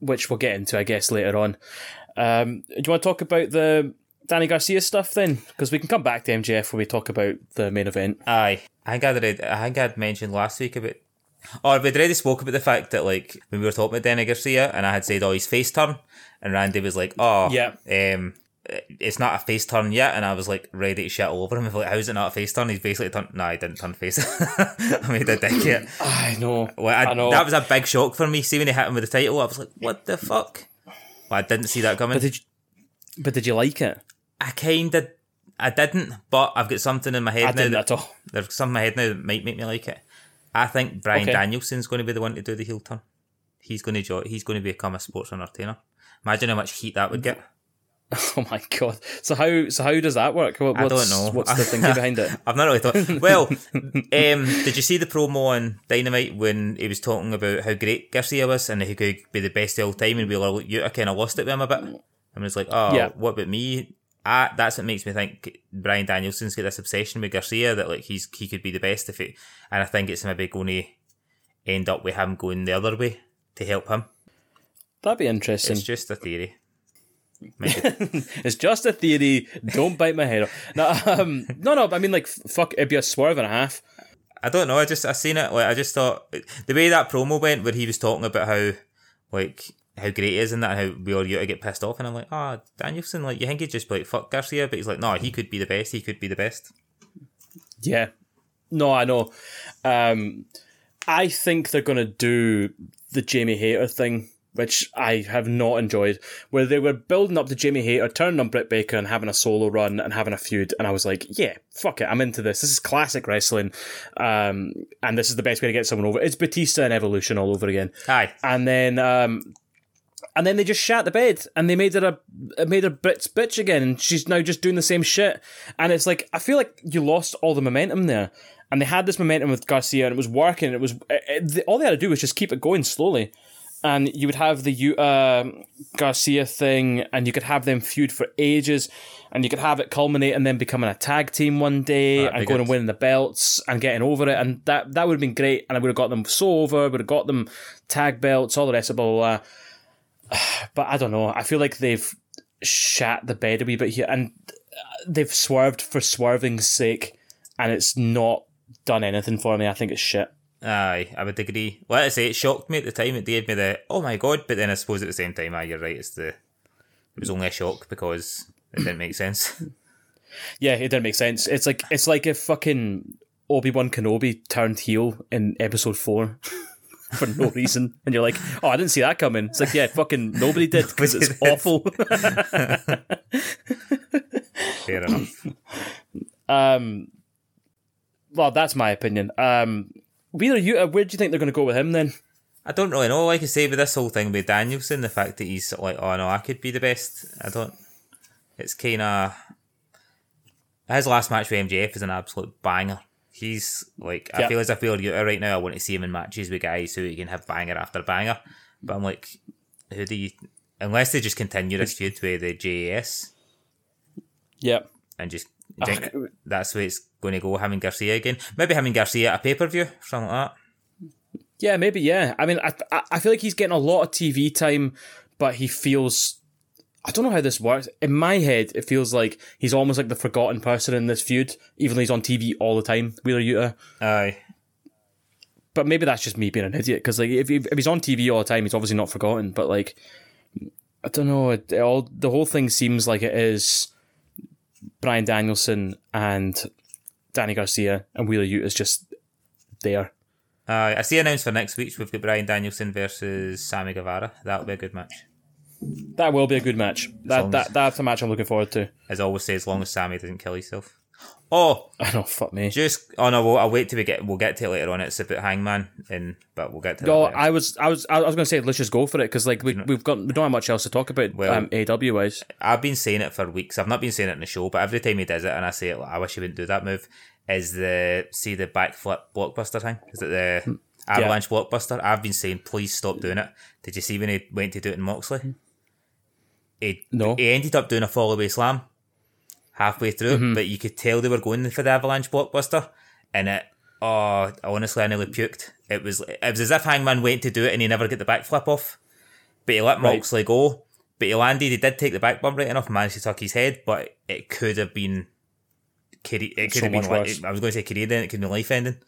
which we'll get into, I guess, later on. Um, do you want to talk about the Danny Garcia stuff then? Because we can come back to MJF when we talk about the main event. Aye, I think I'd I think I'd mentioned last week about. Or we'd already spoke about the fact that like when we were talking about Danny Garcia, and I had said, "Oh, his face turn," and Randy was like, "Oh, Yeah. um, it's not a face turn yet," and I was like ready to shit all over him. I was like, "How's it not a face turn?" He's basically turned. No, he didn't turn face. [LAUGHS] I made a dick yet. [SIGHS] I know. Well, I, I know. that was a big shock for me. See when he hit him with the title, I was like, "What the fuck?" Well, I didn't see that coming. But did you, but did you like it? I kind of, I didn't, but I've got something in my head I now. didn't that- at all. there's something in my head now that might make me like it. I think Bryan Okay. Danielson's going to be the one to do the heel turn. He's going to jo- he's going to become a sports entertainer. Imagine how much heat that would get. [LAUGHS] Oh my god! So how so how does that work? What, I don't know. What's the thinking [LAUGHS] behind it? I've not really thought. Well, [LAUGHS] um, did you see the promo on Dynamite when he was talking about how great Garcia was and he could be the best of all time and we were like, you kind of lost it with him a bit. and was like, oh, Yeah. what about me? I, that's what makes me think Bryan Danielson's got this obsession with Garcia that like he's he could be the best if it, and I think it's maybe going to end up with him going the other way to help him. That'd be interesting. It's just a theory. [LAUGHS] It's just a theory. Don't bite my head off. No, um, no, no. I mean, like, fuck, it'd be a swerve and a half. I don't know. I just I seen it. Like I just thought the way that promo went, where he was talking about how like how great he is and that, how we all you to get pissed off, and I'm like, ah, oh, Danielson, like you think he'd just be like fuck Garcia, but he's like, no, he could be the best. He could be the best. Yeah. No, I know. Um, I think they're going to do the Jamie Hayter thing, which I have not enjoyed, where they were building up to Jamie Hayter, turning on Britt Baker and having a solo run and having a feud. And I was like, yeah, fuck it. I'm into this. This is classic wrestling. Um, and this is the best way to get someone over. It's Batista and Evolution all over again. Aye, and then um, and then they just shat the bed and they made her a made her Britt's bitch again, and she's now just doing the same shit. And it's like I feel like you lost all the momentum there, and they had this momentum with Garcia, and it was working. It was it, it- all they had to do was just keep it going slowly. And you would have the Yuta um, Garcia thing, and you could have them feud for ages, and you could have it culminate and then becoming a tag team one day That'd and going good. and winning the belts and getting over it, and that that would have been great, and I would have got them so over, would have got them tag belts, all the rest of blah blah blah. [SIGHS] But I don't know. I feel like they've shat the bed a wee bit here, and they've swerved for swerving's sake, and it's not done anything for me. I think it's shit. Aye, I would agree. Like I say, it shocked me at the time. It gave me the oh my god, but then I suppose at the same time, aye, you're right. It's the it was only a shock because it didn't make sense. [LAUGHS] Yeah, it didn't make sense. It's like it's like if fucking Obi Wan Kenobi turned heel in Episode Four. [LAUGHS] For no reason, and you're like, "Oh, I didn't see that coming." It's like, yeah, fucking nobody did [LAUGHS] because it's awful. Fair enough. Um, well, that's my opinion. Um, Wheeler, you, uh, where do you think they're going to go with him then? I don't really know. Like I say, with this whole thing with Danielson, the fact that he's like, oh no, I could be the best. I don't. It's kind of his last match with MJF is an absolute banger. He's like, I feel as if Wheeler Yuta right now. I want to see him in matches with guys who he can have banger after banger. But I'm like, who do you? Unless they just continue this feud with the JAS Yep. and just think that's where it's going to go. Having Garcia again, maybe having Garcia at a pay per view, something like that. yeah, maybe. Yeah, I mean, I, I feel like he's getting a lot of TV time, but he feels. I don't know how this works. In my head, it feels like he's almost like the forgotten person in this feud, even though he's on TV all the time. Wheeler Yuta. Aye. but maybe that's just me being an idiot because like if, if if he's on TV all the time, he's obviously not forgotten. But like, I don't know. It, it all the whole thing seems like it is Bryan Danielson and Danny Garcia and Wheeler Yuta is just there. Uh, I see announced for next week. We've got Bryan Danielson versus Sammy Guevara. That'll be a good match. That will be a good match. That that that's a match I'm looking forward to. As I always say, as long as Sammy doesn't kill himself. Oh, [LAUGHS] I know, fuck me. just oh no, we'll, I'll wait till we get we'll get to it later on. It's about Hangman, and but we'll get to No. I was, I was, I was going to say let's just go for it because like we we've got we don't have much else to talk about. Well- um, AEW wise, I've been saying it for weeks. I've not been saying it in the show, but every time he does it, and I say it, like, I wish he wouldn't do that move. Is the see the backflip blockbuster thing? Is it the avalanche blockbuster? I've been saying, please stop doing it. Did you see when he went to do it in Moxley? He No. he ended up doing a fall away slam halfway through, mm-hmm. but you could tell they were going for the avalanche blockbuster, and it. Oh, honestly, I nearly puked. It was it was as if Hangman went to do it and he never get the backflip off, but he let Right. Moxley go. But he landed. He did take the back bump right enough, managed to tuck his head, but it could have been. It could So have been. worse. I was going to say career ending. It could have been life ending.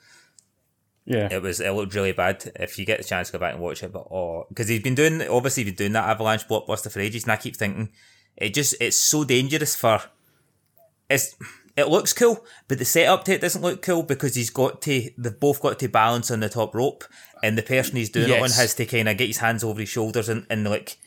yeah, It was. It looked really bad. If you get the chance, to go back and watch it. But oh, because he's been doing obviously he's been doing that avalanche blockbuster for ages, and I keep thinking it just it's so dangerous for. It's it looks cool, but the setup to it doesn't look cool because he's got to they've both got to balance on the top rope, and the person he's doing it on has to kind of get his hands over his shoulders and, and like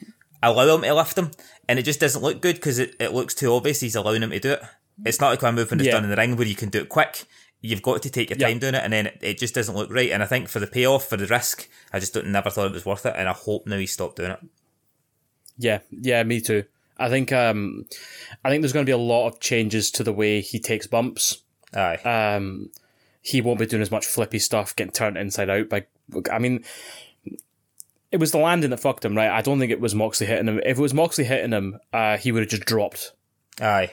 allow him to lift him, and it just doesn't look good because it, it looks too obvious he's allowing him to do it. It's not like a movement that's Yeah. done in the ring where you can do it quick. You've got to take your Yeah. time doing it, and then it, it just doesn't look right. And I think for the payoff, for the risk, I just don't, never thought it was worth it, and I hope now he stopped doing it. Yeah, yeah, me too. I think um, I think there's going to be a lot of changes to the way he takes bumps. Aye, Um, he won't be doing as much flippy stuff, getting turned inside out. By, I mean, it was the landing that fucked him, right? I don't think it was Moxley hitting him. If it was Moxley hitting him, uh, he would have just dropped. Aye.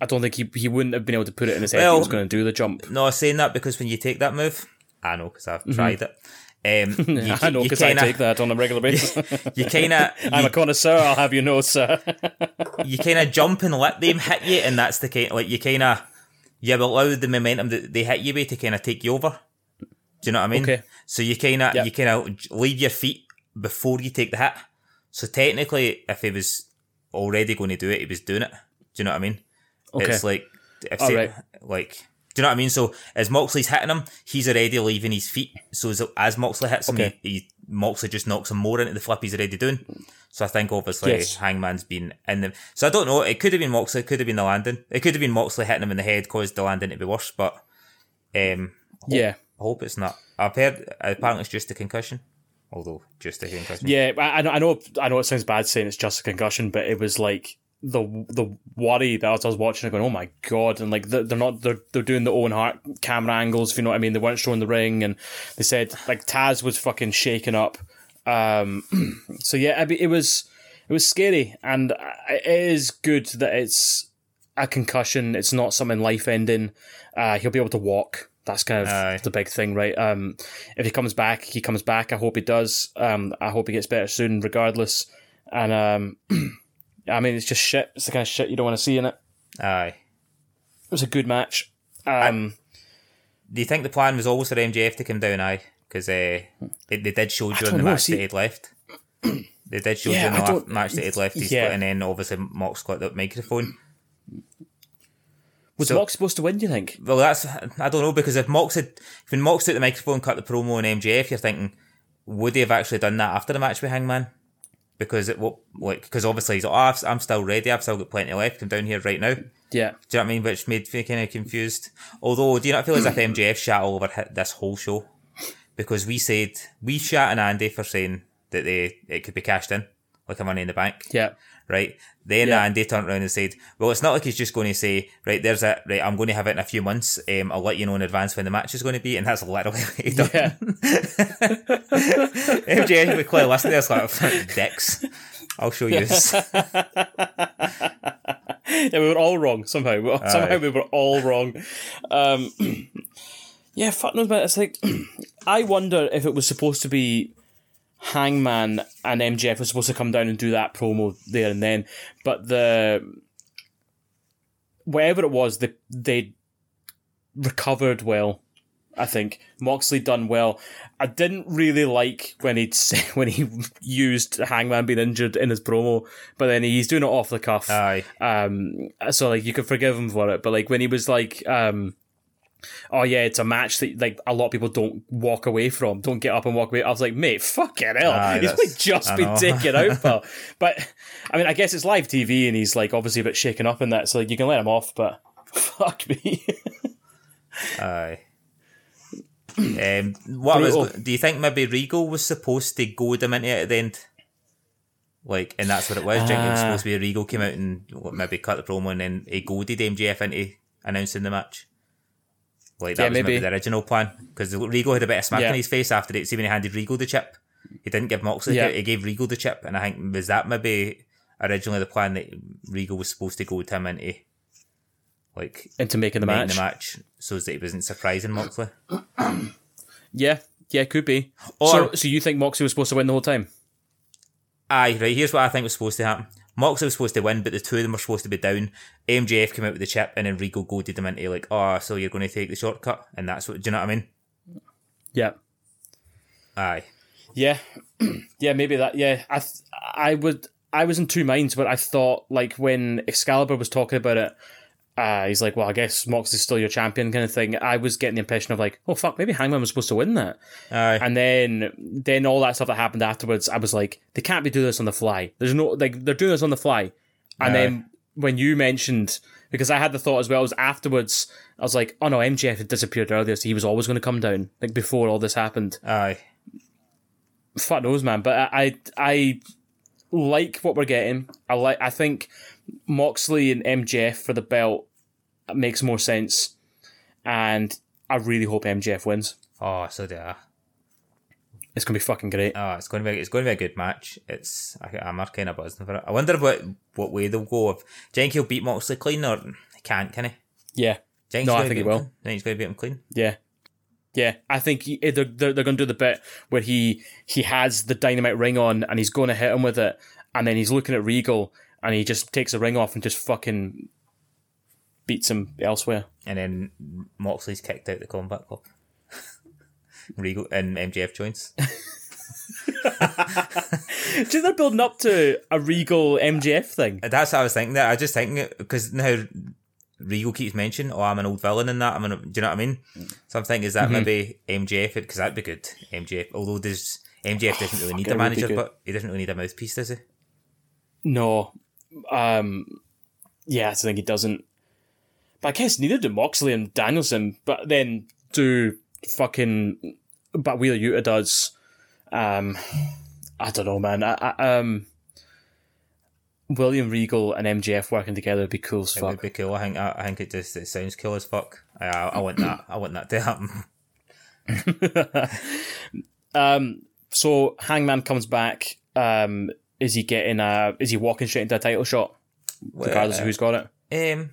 I don't think he he wouldn't have been able to put it in his head he was going to do the jump. No, I'm saying that because when you take that move, I know because I've tried it. Um, [LAUGHS] you. I know because I take that on a regular [LAUGHS] basis. You kind of I'm a connoisseur. I'll have [LAUGHS] you know, sir. you kind of jump and let them hit you, and that's the kind like you kind of you allow the momentum that they hit you with to kind of take you over. Do you know what I mean? Okay. So you kind of Yeah. you kind of leave your feet before you take the hit. So technically, if he was already going to do it, he was doing it. Do you know what I mean? Okay. It's like if All say, right. like. Do you know what I mean? So as Moxley's hitting him, he's already leaving his feet. So as, as Moxley hits him, he, he Moxley just knocks him more into the flip he's already doing. So I think obviously Yes. Hangman's been in the. So I don't know. It could have been Moxley. It could have been the landing. It could have been Moxley hitting him in the head, caused the landing to be worse. But um, yeah, I hope it's not. I've heard apparently it's just a concussion. Although just a concussion. yeah. I, I know- I know. I know it sounds bad saying it's just a concussion, but it was like the the worry that I was, I was watching. going, oh my god! And like they're, they're not they're they're doing the Owen Hart camera angles. If you know what I mean, they weren't showing the ring, and they said like Taz was fucking shaken up. Um, [CLEARS THROAT] so yeah, I mean, it was it was scary, and it is good that it's a concussion. It's not something life ending. Uh, he'll be able to walk. That's kind of Aye. the big thing, right? Um, if he comes back, he comes back. I hope he does. Um, I hope he gets better soon, regardless. And um, [CLEARS THROAT] I mean, it's just shit. It's the kind of shit you don't want to see in it. Aye. It was a good match. Um, Do you think the plan was always for MJF to come down? Aye, because uh, they, they did show during the know, match see- that he'd left. [CLEARS THROAT] They did show Yeah, during the la- match that he'd left his Yeah. and then obviously Mox got the microphone. was so- Mox supposed to win? Do you think? Well, that's I don't know because if Mox had when Mox took the microphone, cut the promo on MJF, you're thinking would he have actually done that after the match with Hangman? Because it what like because obviously he's like, oh, I'm still ready. I've still got plenty left. I'm down here right now. Yeah, do you know what I mean? Which made me kind of confused. Although, do you not feel as if [CLEARS THROAT] MJF shat all over this whole show? Because we said we shat on Andy for saying that they it could be cashed in like a Money in the Bank Yeah. Right? Then Yeah. Andy turned around and said, "Well, it's not like he's just going to say, right, there's it, right, I'm going to have it in a few months. Um, I'll let you know in advance when the match is going to be." And that's literally what he done. [LAUGHS] Yeah. MJF would clearly listen to this like, "Dicks, I'll show you." [LAUGHS] yeah, we were all wrong somehow. We- Somehow we were all wrong. Um, [CLEARS THROAT] yeah, fuck knows, man. It's like [CLEARS THROAT] I wonder if it was supposed to be Hangman and MJF was supposed to come down and do that promo there and then, but the whatever it was, they they recovered well. I think Moxley done well. I didn't really like when he'd [LAUGHS] when he used Hangman being injured in his promo, but then he's doing it off the cuff. Aye, Um, so like you could forgive him for it, but like when he was like, um, oh yeah, it's a match that like a lot of people don't walk away from, don't get up and walk away. I was like, mate, fucking hell, Aye, he's like just been taken out, [LAUGHS] pal. But I mean, I guess it's live TV, and he's like obviously a bit shaken up in that, so like you can let him off, but [LAUGHS] fuck me. aye. Um, what was? Do you think maybe Regal was supposed to goad him into it at the end? Like, and that's what it was. It was Ah. supposed to be Regal came out and maybe cut the promo and then he goaded MJF into announcing the match. Like that Yeah, was maybe. maybe. the original plan because Regal had a bit of smack Yeah. in his face after it. See when he handed Regal the chip, he didn't give Moxley. Yeah. He gave Regal the chip, and I think was that maybe originally the plan that Regal was supposed to go with him into, like Into making the making match. the match, so that he wasn't surprising Moxley. [CLEARS THROAT] Yeah, yeah, could be. Or- so, so you think Moxie was supposed to win the whole time? Aye, right. Here's what I think was supposed to happen. Moxley was supposed to win, but the two of them were supposed to be down. MJF came out with the chip, and then Regal goaded them into like, oh, so you're going to take the shortcut, and that's what. Do you know what I mean? Yeah. Aye. Yeah, [CLEARS THROAT] yeah, maybe that. Yeah, I, th- I would. I was in two minds, but I thought like when Excalibur was talking about it, uh, he's like, "Well, I guess Moxley's still your champion," kind of thing. I was getting the impression of like, "Oh fuck, maybe Hangman was supposed to win that." Aye. And then, then all that stuff that happened afterwards, I was like, "They can't be doing this on the fly." There's no like they're doing this on the fly. And then when you mentioned, because I had the thought as well, was afterwards, I was like, "Oh no, MJF had disappeared earlier, so he was always going to come down like before all this happened." Aye. fuck knows, man. But I, I, I like what we're getting. I like. I think Moxley and MJF for the belt makes more sense, and I really hope MJF wins. Oh, so do I. It's gonna be fucking great. Oh, it's going to be it's going to be a good match. It's I, I'm kind of buzzing for it. I wonder what what way they'll go. If Jenky will beat Moxley clean or he can't, can he? Yeah, Jenky's No, I think he will. clean? Think he's going to beat him clean. yeah, yeah. I think he, eh, they're they're, they're gonna do the bit where he he has the dynamite ring on and he's going to hit him with it, and then he's looking at Regal and he just takes the ring off and just fucking beats him elsewhere. And then Moxley's kicked out the Combat Club. [LAUGHS] Regal and MJF joins. [LAUGHS] Do you they're building up to a Regal MJF thing? That's what I was thinking. There, I was just thinking because now Regal keeps mentioning, "Oh, I'm an old villain in that." I'm an, do you know what I mean? So I'm thinking, is Mm-hmm. that maybe MJF? Because that'd be good. MJF, although there's MJF doesn't really need a manager, but he doesn't really need a mouthpiece, does he? No. Um yeah, I think he doesn't. But I guess neither do Moxley and Danielson, but then do fucking but Wheeler Yuta does. Um I don't know, man. I, I, um William Regal and MJF working together would be cool as It would be cool. I think. I, I think it just it sounds cool as fuck. I, I, I want that. I want that to happen. [LAUGHS] Um so Hangman comes back. Um is he getting a is he walking straight into a title shot? Regardless of who's got it? Um,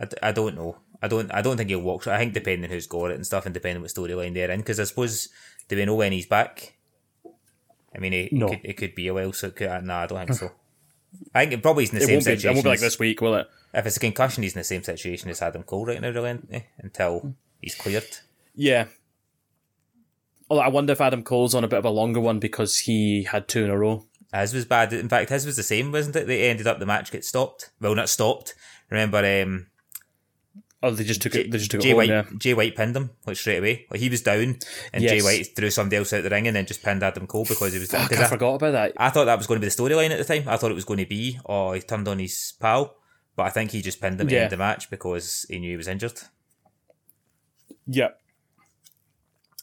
I, d- I don't know. I don't. I don't think he'll walk. I think depending who's got it and stuff, and depending what storyline they're in, because I suppose do we know when he's back? I mean, it, No. it, could, it could be a while. So it could, no, I don't think so. I think it probably is in the It same be, it situation. won't be like this week, will it? If it's a concussion, he's in the same situation as Adam Cole right now, really, until he's cleared. Yeah. Although I wonder if Adam Cole's on a bit of a longer one because he had two in a row. His was bad. In fact, his was the same, wasn't it? They ended up the match get stopped. Well, not stopped. Remember, um, Oh, they just took it. They just took Jay it home, White, yeah. Jay White pinned him like straight away. Like he was down, and Jay White threw somebody else out the ring, and then just pinned Adam Cole because he was down. I I, forgot about that. I thought that was going to be the storyline at the time. I thought it was going to be, oh, he turned on his pal, but I think he just pinned him at the Yeah. end of the match because he knew he was injured. Yeah.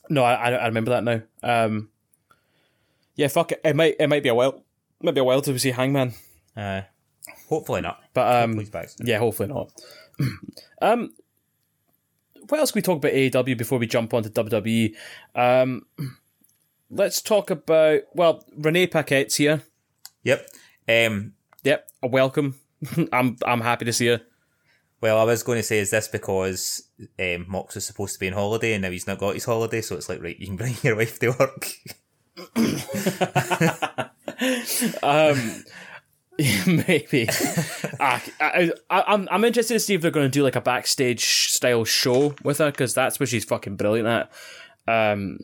No, I, I remember that now. Um, yeah, fuck it. It might it might be a while. Might be a while till we see Hangman, Uh, hopefully not. but um, Hopefully he's back soon. yeah, hopefully not. [CLEARS THROAT] um, what else can we talk about AEW before we jump onto WWE? Um, let's talk about well, Renee Paquette's here. Yep. Um, Yep, a welcome. [LAUGHS] I'm I'm happy to see her. Well, I was going to say, is this because um, Mox was supposed to be on holiday and now he's not got his holiday, so it's like, right, you can bring [LAUGHS] your wife to work. [LAUGHS] Um, [LAUGHS] maybe. I, I, I, I'm I'm interested to see if they're going to do like a backstage style show with her because that's what she's fucking brilliant at. Um,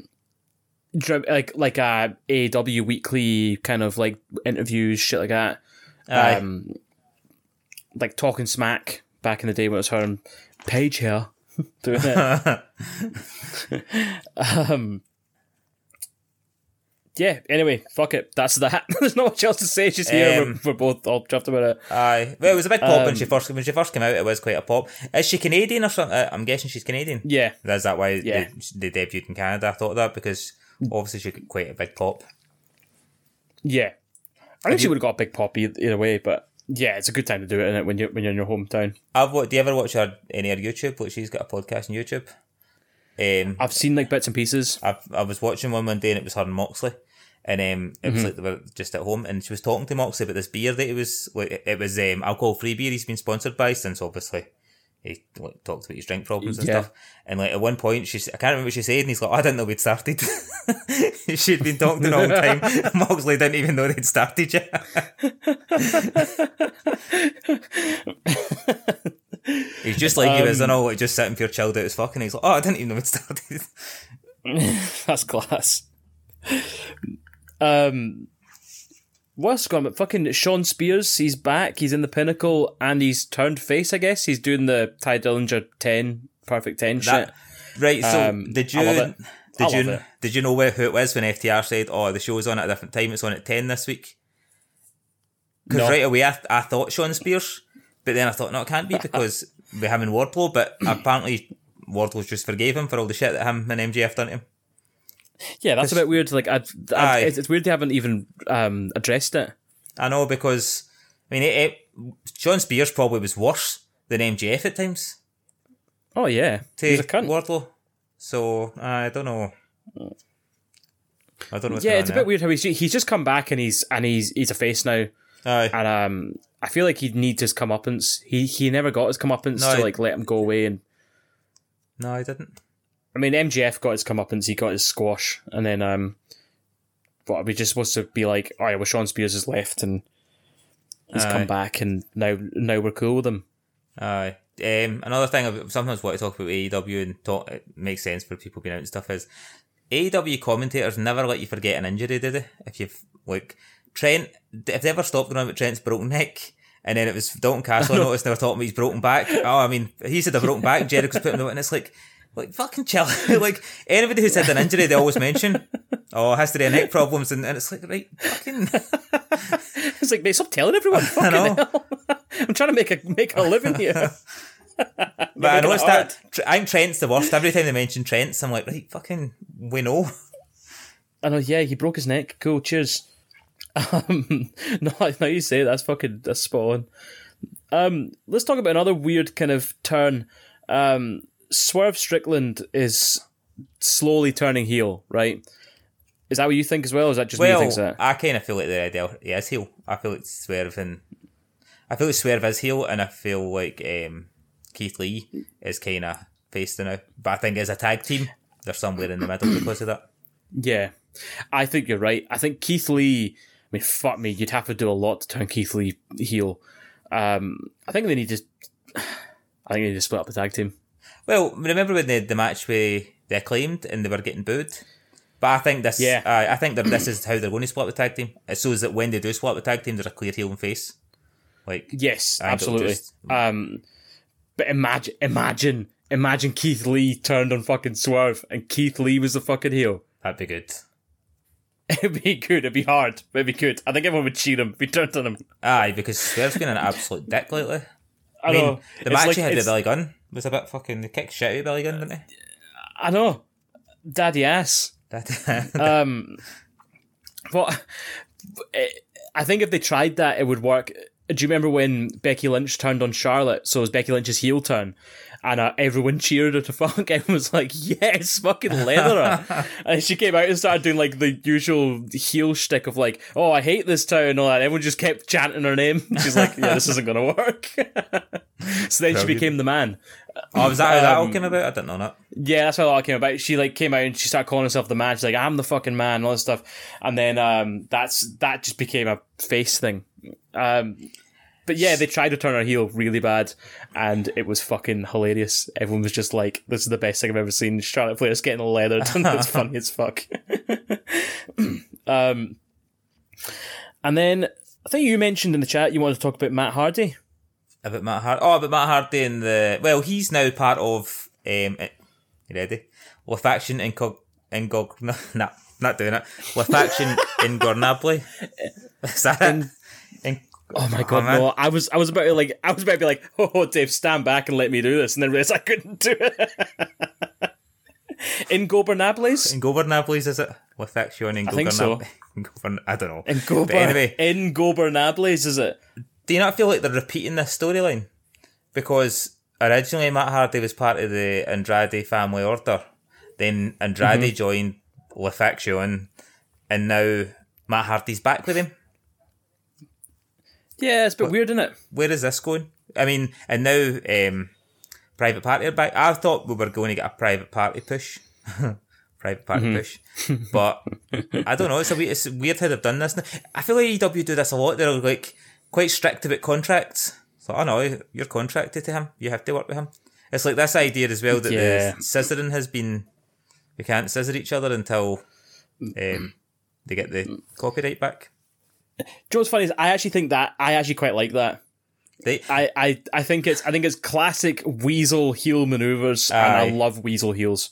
like like a AEW weekly kind of like interviews, shit like that. Aye. Um, like talking smack back in the day when it was her and Paige here [LAUGHS] doing it. [LAUGHS] um. Yeah. Anyway, fuck it. That's that. [LAUGHS] There's not much else to say. She's here. Um, we're, we're both all chuffed about it. Aye. Well, it was a big pop when Um, she first when she first came out. It was quite a pop. Is she Canadian or something? Uh, I'm guessing she's Canadian. Yeah. Is that why Yeah. they, they debuted in Canada? I thought that because obviously she got quite a big pop. Yeah. I think she would have got a big pop either, either way, but yeah, it's a good time to do it, is when you're when you're in your hometown. I've wa- do you ever watch her any of her YouTube? Like she's got a podcast on YouTube. Um, I've seen like bits and pieces. I I was watching one one day and it was her and Moxley, and um, it Mm-hmm. was like they were just at home and she was talking to Moxley about this beer that it was like it was um alcohol free beer he's been sponsored by since obviously he like, talked about his drink problems and Yeah. stuff. And like at one point she's I can't remember what she said and he's like "Oh, I didn't know we'd started. [LAUGHS] [LAUGHS] She'd been talking the whole time. [LAUGHS] [LAUGHS] Moxley didn't even know they'd started yet. He's just like you, isn't all like just sitting pure chilled out as fuck, and he's like, "Oh, I didn't even know it started." That's class. Um, what's going on? Fucking Shawn Spears, he's back. He's in the pinnacle and he's turned face. I guess he's doing the Tye Dillinger ten perfect ten shit. Right. So Um, did you Love. I did you did you know where who it was when FTR said, "Oh, the show's on at a different time. It's on at ten this week"? Because No. right away I, I thought Shawn Spears, but then I thought no, it can't be [LAUGHS] because we him and Wardlow. But apparently Wardlow just forgave him for all the shit that him and MJF done to him. Yeah, that's a bit weird. Like, I've, Aye. it's, it's weird they haven't even um, addressed it. I know because I mean, it, it, Shawn Spears probably was worse than MJF at times Oh yeah, to he's a cunt. Wardlow. So I don't know. I don't know. What's yeah, it's a bit weird how he's he's just come back and he's and he's he's a face now, Aye. and um, I feel like he needs his comeuppance. He he never got his comeuppance No, to like let him go away. And No, I didn't. I mean, MJF got his comeuppance. He got his squash, and then um, what we just supposed to be like, all right, well, Shawn Spears has left and he's Aye. come back, and now now we're cool with him. Aye. Um, another thing I sometimes want to talk about AEW and talk it makes sense for people being out and stuff is AEW commentators never let you forget an injury, did they? If you've like Trent, if they ever stopped going on about Trent's broken neck, and then it was Dalton Castle, I [LAUGHS] noticed they were talking about his broken back. Oh, I mean, he said a broken back. Jericho's putting him out, and it's like, like fucking chill. [LAUGHS] like anybody who's had an injury, they always mention, oh, history of neck problems, and, and it's like, right, fucking. [LAUGHS] It's like, mate, stop telling everyone. Fucking know. hell. I'm trying to make a make a living here. [LAUGHS] But I making it noticed hard. that I'm Trent's the worst. Every time they mention Trent's, I'm like, right, fucking, we know. I know, yeah, he broke his neck. Cool, cheers. [LAUGHS] Um, [LAUGHS] no, now you say it, that's fucking that's spot on. Um, let's talk about another weird kind of turn. Um, Swerve Strickland is slowly turning heel, right? Is that what you think as well? Or is that just me Well, thinks that? I kind of feel like the idea he is heel. I feel like Swerve and I feel like Swerve is heel, and I feel like um, Keith Lee is kind of facing now. But I think as a tag team, they're somewhere in the middle because of that. Yeah, I think you're right. I think Keith Lee. I mean, fuck me, you'd have to do a lot to turn Keith Lee heel. Um, I think they need to. [SIGHS] I think they need to split up the tag team. Well, remember when they the match with the acclaimed and they were getting booed? But I think this, Yeah. uh, I think that this is how they're going to split the tag team. It shows that when they do split the tag team, there's a clear heel and face. Like, Yes, absolutely. just- Um, but imagine, imagine, imagine Keith Lee turned on fucking Swerve, and Keith Lee was the fucking heel. that'd be good. [LAUGHS] It'd be good. It'd be hard. But it'd be good. I think everyone would cheer him if he turned on him. Aye, because Swerve's been an absolute dick lately. I, I mean, know. the match like- he had with Billy Gunn was a bit fucking. They kicked shit out of Billy Gunn, didn't they? I know. Daddy ass. That, [LAUGHS] Um, but I think if they tried that, it would work. Do you remember when Becky Lynch turned on Charlotte? So it was Becky Lynch's heel turn, and uh, everyone [LAUGHS] cheered her to fuck. Everyone was like, "Yes, fucking leather!" her." [LAUGHS] and she came out and started doing like the usual heel shtick of like, "Oh, I hate this town," and all that. Everyone just kept chanting her name. [LAUGHS] She's like, "Yeah, this isn't gonna work." so then she became the man. oh, was that how that all Um, came about? I didn't know that. Yeah, that's how it all came about. She like came out and she started calling herself the man. She's like, I'm the fucking man, and all this stuff. And then um, that's that just became a face thing. Um, but yeah, they tried to turn her heel really bad, and it was fucking hilarious. Everyone was just like, "This is the best thing I've ever seen." Charlotte Flair's getting leathered, and it's [LAUGHS] funny as fuck. [CLEARS THROAT] um, and then I think you mentioned in the chat you wanted to talk about Matt Hardy. About Matt Hardy. Oh, about Matt Hardy and the. Well, he's now part of. Um, eh, you ready? La Faction Incog. Incog. [LAUGHS] No, nah, not doing it. La Faction [LAUGHS] Ingornably. Is that it? In- Oh my god, man. no! I was I was about to like I was about to be like, [LAUGHS] oh Dave, stand back and let me do this, and then realized I couldn't do it. [LAUGHS] In Gobernables? In Gobernables, is it? La Faction Ingobernably. I think so. Ingobern- [LAUGHS] I don't know. In But Gober anyway, in Gobernables, is it? do you not feel like they're repeating this storyline? Because originally Matt Hardy was part of the Andrade family order. Then Andrade Mm-hmm. joined La Faction, and now Matt Hardy's back with him. Yeah, it's a bit weird, isn't it? Where is this going? I mean, and now um, Private Party are back. I thought we were going to get a Private Party push. [LAUGHS] private Party Mm-hmm. push. But I don't know. It's, a, we- it's weird how they've done this. I feel like AEW do this a lot. They're like quite strict about contracts. So, I know, you're contracted to him. You have to work with him. It's like this idea as well that Yeah. the scissoring has been. We can't scissor each other until um, they get the copyright back. Do you know what's funny is I actually think that I actually quite like that. They, I, I, I think it's I think it's classic weasel heel maneuvers, and I love weasel heels.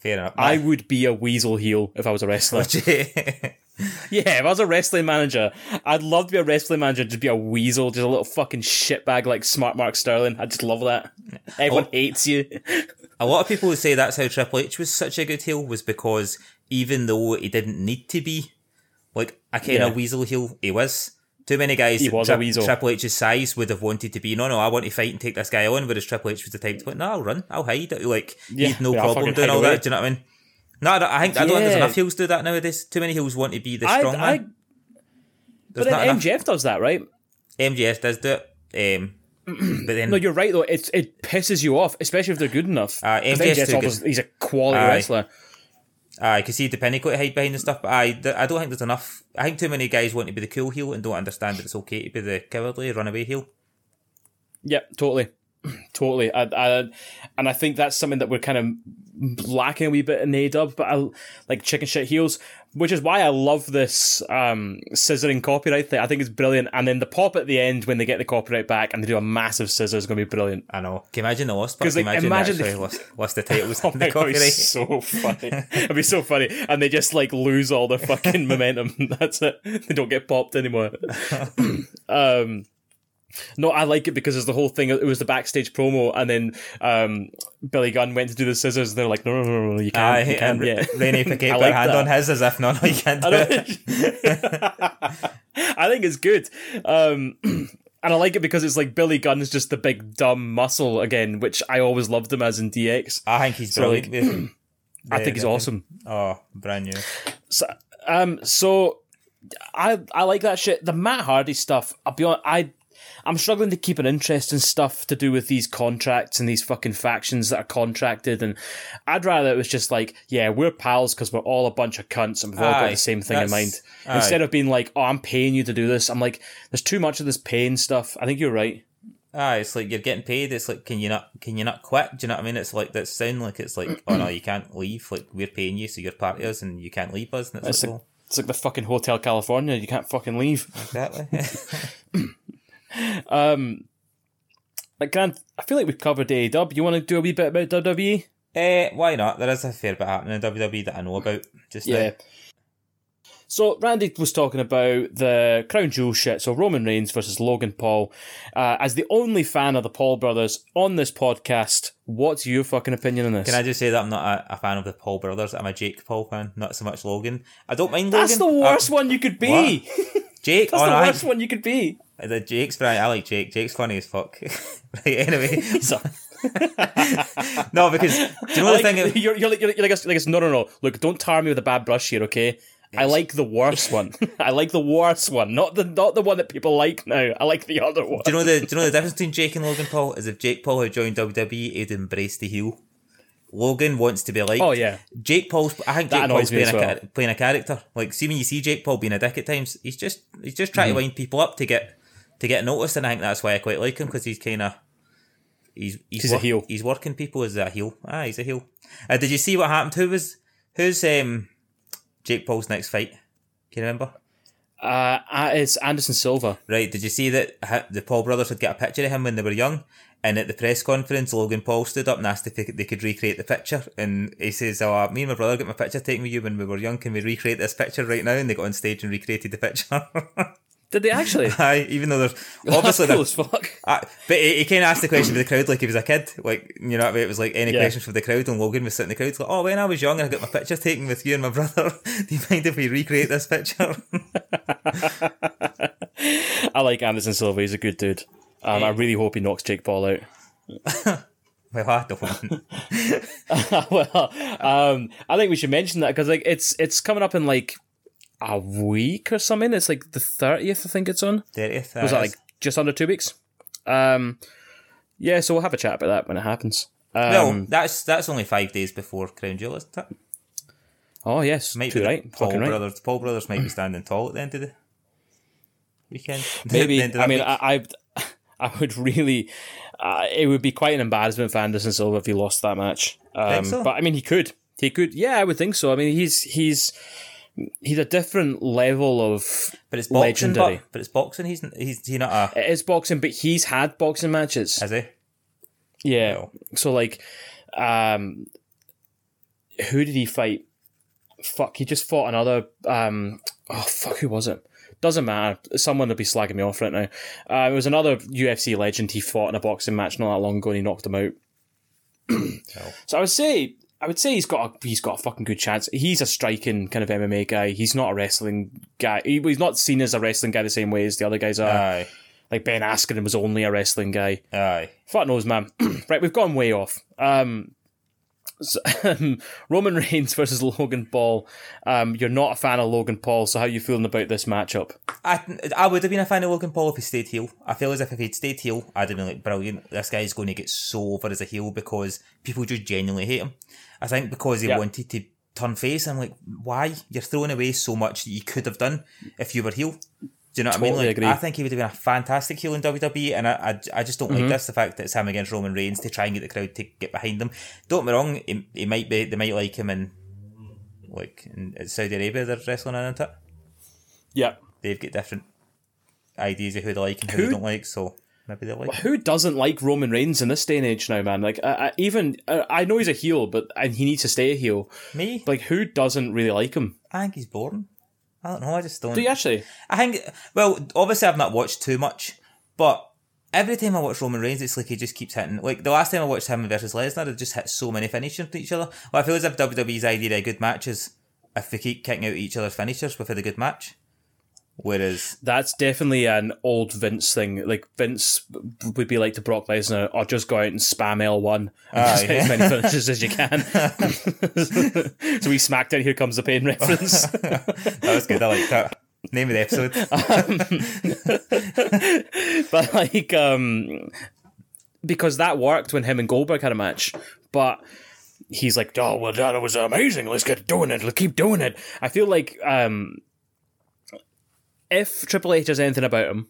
fair enough. I would be a weasel heel if I was a wrestler. [LAUGHS] Yeah, if I was a wrestling manager, I'd love to be a wrestling manager, just be a weasel, just a little fucking shitbag like Smart Mark Sterling. I just love that. [LAUGHS] Everyone oh. hates you. A lot of people would say that's how Triple H was such a good heel was because even though he didn't need to be like a kind Yeah. of weasel heel, he was. Too many guys He was a weasel. Triple H's size would have wanted to be. No, no, I want to fight and take this guy on. Whereas Triple H was the type to go, no, I'll run, I'll hide. Like Yeah, he'd no problem doing all away. that. Do you know what I mean? No, I, don't, I think I don't think there's enough heels do that nowadays. Too many heels want to be the I, strong I, man. but There's not then enough. MJF does that, right? MGS does do it, um, [CLEARS THROAT] but then No, you're right though. It it pisses you off, especially if they're good enough. Uh, MJF's MJF's too he's a quality Aye. wrestler. I can see the pinnacle to hide behind and stuff. But I, I don't think there's enough. I think too many guys want to be the cool heel and don't understand that it's okay to be the cowardly runaway heel. Yeah, totally, [CLEARS THROAT] totally. I, I, and I think that's something that we're kind of lacking a wee bit in AEW, but I like chicken shit heels, which is why I love this um, scissoring copyright thing. I think it's brilliant. And then the pop at the end when they get the copyright back and they do a massive scissor is going to be brilliant. I know. Can you imagine the lost? Can like, imagine, imagine they lost, lost the titles [LAUGHS] Oh the god, copyright? it's so funny. [LAUGHS] It'd be so funny. And they just like lose all their fucking [LAUGHS] momentum. That's it. They don't get popped anymore. [CLEARS THROAT] um no, I like it because it's the whole thing. It was the backstage promo, and then um, Billy Gunn went to do the scissors. And they're like, "No, no, no, no, you can't, Aye, you can't." Yeah, [LAUGHS] I put like hand that. on his as if no, no, you can't [LAUGHS] do I, it. [LAUGHS] I think it's good. Um, [CLEARS THROAT] and I like it because it's like Billy Gunn is just the big dumb muscle again, which I always loved him as in DX. I think he's So, brilliant. [CLEARS THROAT] like, I think he's awesome. Oh, brand new. So, um, so I I like that shit. The Matt Hardy stuff. I'll be honest, I I'm struggling to keep an interest in stuff to do with these contracts and these fucking factions that are contracted. And I'd rather it was just like, yeah, we're pals because we're all a bunch of cunts and we've all got the same thing in mind. aye. Instead of being like, oh, I'm paying you to do this. I'm like, there's too much of this paying stuff. I think you're right. Ah, it's like you're getting paid. It's like, can you not, can you not quit? Do you know what I mean? It's like that sound like it's like, oh no, you can't leave. Like we're paying you, so you're part of us, and you can't leave us. And it's, It's like, like, well, it's like the fucking Hotel California. You can't fucking leave. exactly. [LAUGHS] [CLEARS THROAT] Um, like Grant, I feel like we've covered AEW. You want to do a wee bit about WWE? Eh, why not? There is a fair bit happening in WWE that I know about. Just Yeah. now. So Randy was talking about the crown jewel shit. So Roman Reigns versus Logan Paul. Uh, as the only fan of the Paul brothers on this podcast, what's your fucking opinion on this? Can I just say that I'm not a, a fan of the Paul brothers? I'm a Jake Paul fan, not so much Logan. I don't mind Logan. That's the worst Uh, one you could be. Jake, [LAUGHS] That's the I worst one you could be. The Jake's brilliant. I like Jake. Jake's funny as fuck. [LAUGHS] right, anyway. [LAUGHS] No, because do you know like, the thing? you're, you're, like, you're like, like no, no, no. Look, don't tar me with a bad brush here, okay? I like the worst one. [LAUGHS] I like the worst one, not the not the one that people like now. I like the other one. Do you know the do you know the difference between Jake and Logan Paul is if Jake Paul had joined WWE, he'd embrace the heel. Logan wants to be like Oh yeah, Jake Paul's. I think That Jake Paul's playing a, well. cha- playing a character. Like, see when you see Jake Paul being a dick at times, he's just he's just trying Mm-hmm. to wind people up to get to get noticed, and I think that's why I quite like him because he's kind of he's he's, He's a heel. He's working people as a heel. Ah, he's a heel. Uh, did you see what happened? Who was who's um Jake Paul's next fight? Can you remember? uh, uh, it's Anderson Silva. Right, did you see that ha- the Paul brothers had got a picture of him when they were young? And at the press conference, Logan Paul stood up and asked if they could, they could recreate the picture. And he says, Oh, me and my brother got my picture taken with you when we were young. Can we recreate this picture right now? And they got on stage and recreated the picture. [LAUGHS] Did they actually? [LAUGHS] Aye, even though there's [LAUGHS] obviously cool as fuck. Ah, but he, he kind of asked the question for the crowd like he was a kid. Like, you know what I mean? It was like any Yeah. questions for the crowd, and Logan was sitting in the crowd, like, oh, when I was young and I got my picture taken with you and my [LAUGHS] brother, do you mind if we recreate this picture? I like Anderson Silva. He's a good dude. Um, I really hope he knocks Jake Paul out. well, I don't. well, um, I think we should mention that because like it's it's coming up in like a week or something. It's like the thirtieth, I think it's on. 30th. Was that like just under two weeks? Um, yeah, so we'll have a chat about that when it happens. Um, Well, that's that's only five days before Crown Jewel, isn't it? oh yes, Might be right, Paul fucking right. brothers. Paul brothers might be standing tall at the end of the weekend. [LAUGHS] Maybe. The I mean, week. I, I, [LAUGHS] I would really. Uh, it would be quite an embarrassment for Anderson Silva if he lost that match. Um, Think so? But I mean, he could. He could. Yeah, I would think so. I mean, he's he's he's a different level of. but it's boxing. legendary. But, but it's boxing. He's he's he not a It is boxing, but he's had boxing matches. is he? Yeah. No. So like, um, who did he fight? Fuck, he just fought another. Um, oh fuck, who was it? Doesn't matter. Someone will be slagging me off right now. Uh, it was another UFC legend. He fought in a boxing match not that long ago, and he knocked him out. [CLEARS THROAT] So I would say, I would say he's got a, he's got a fucking good chance. He's a striking kind of MMA guy. He's not a wrestling guy. He, he's not seen as a wrestling guy the same way as the other guys are. Aye, like Ben Askren was only a wrestling guy. aye. Fuck knows, man. [CLEARS THROAT] right, we've gone way off. Um, [LAUGHS] Roman Reigns versus Logan Paul. Um, you're not a fan of Logan Paul, so how are you feeling about this matchup? I, I would have been a fan of Logan Paul if he stayed heel. I feel as if if he'd stayed heel, I'd have been like, brilliant. This guy's going to get so over as a heel because people just genuinely hate him. I think because he Yeah. wanted to turn face, I'm like, why? You're throwing away so much that you could have done if you were heel. Do you know what I mean? Like, agree. I think he would have been a fantastic heel in WWE, and I, I, I just don't Mm-hmm. like this the fact that it's him against Roman Reigns to try and get the crowd to get behind him. Don't get me wrong, he, he might be they might like him in like in Saudi Arabia. They're wrestling in it. Yeah. They've got different ideas of who they like and who, Who- they don't like, so maybe they like. Who doesn't like Roman Reigns in this day and age now, man? Like, I, I, even uh, I know he's a heel, but and he needs to stay a heel. Me, Like, who doesn't really like him? I think he's boring. I don't know. I just don't. Do you actually? I think. Well, obviously, I've not watched too much, but every time I watch Roman Reigns, it's like he just keeps hitting. Like the last time I watched him versus Lesnar, it just hit so many finishers to each other. Well, I feel as if WWE's idea of good matches, if they keep kicking out each other's finishers within a good match, whereas That's definitely an old Vince thing. Like Vince would be like to Brock Lesnar, or just go out and spam L1 [LAUGHS] and just hit as many finishes as you can. [LAUGHS] so we smacked it. Here comes the pain reference. [LAUGHS] that was good. I like that. Name of the episode. but like, um, because that worked when him and Goldberg had a match, but. He's like, oh well, that was amazing. Let's get doing it. Let's keep doing it. I feel like um, if Triple H has anything about him,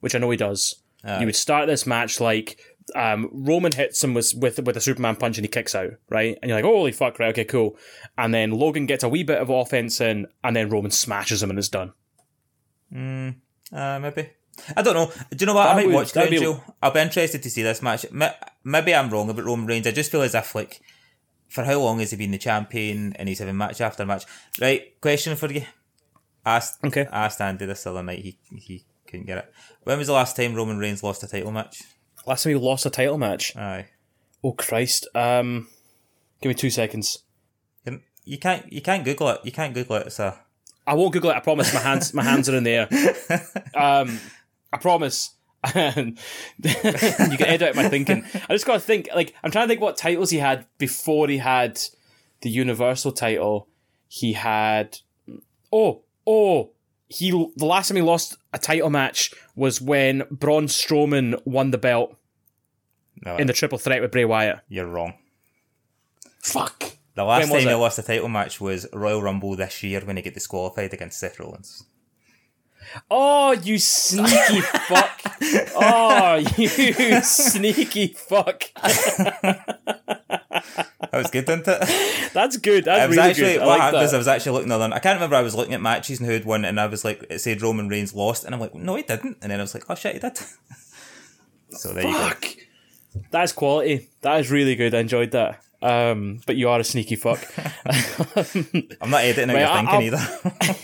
which I know he does, you would start this match like um, Roman hits him with, with with a Superman punch and he kicks out, right? And you're like, holy fuck, right? Okay, cool. And then Logan gets a wee bit of offense in, and then Roman smashes him and it's done. Uh, maybe. I don't know. Do you know what? I might would- watch Crown be- I'll be interested to see this match. Maybe I'm wrong about Roman Reigns. I just feel as if, like, for how long has he been the champion and he's having match after match? Right, question for you. Asked, Okay. asked Andy this the other night. He, he couldn't get it. When was the last time Roman Reigns lost a title match? Last time he lost a title match. Aye. Oh Christ. Um, give me two seconds. You- can't, you can't Google it. You can't Google it. sir. I won't Google it. I promise. My hands, my hands are in the air. [LAUGHS] Um, I promise. [LAUGHS] You can edit out my thinking. I just got to think. Like I'm trying to think what titles he had before he had the Universal title. He had. Oh, oh. He the last time he lost a title match was when Braun Strowman won the belt no, in the triple threat with Bray Wyatt. you're wrong. Fuck. The last time he it? lost a title match was Royal Rumble this year when he got disqualified against Seth Rollins. Oh, you sneaky fuck. [LAUGHS] Oh, you [LAUGHS] sneaky fuck. [LAUGHS] That was good, didn't it? [LAUGHS] That's good. That's I was really actually good. I what like happened is I was actually looking at them. I can't remember. I was looking at matches and who had won, and I was like, it said Roman Reigns lost, and I'm like, no, he didn't. And then I was like, oh shit, he did. [LAUGHS] so there you go. That's quality. That is really good. I enjoyed that. Um, but you are a sneaky fuck. [LAUGHS] I'm not editing out Right, your I- thinking I'll- either.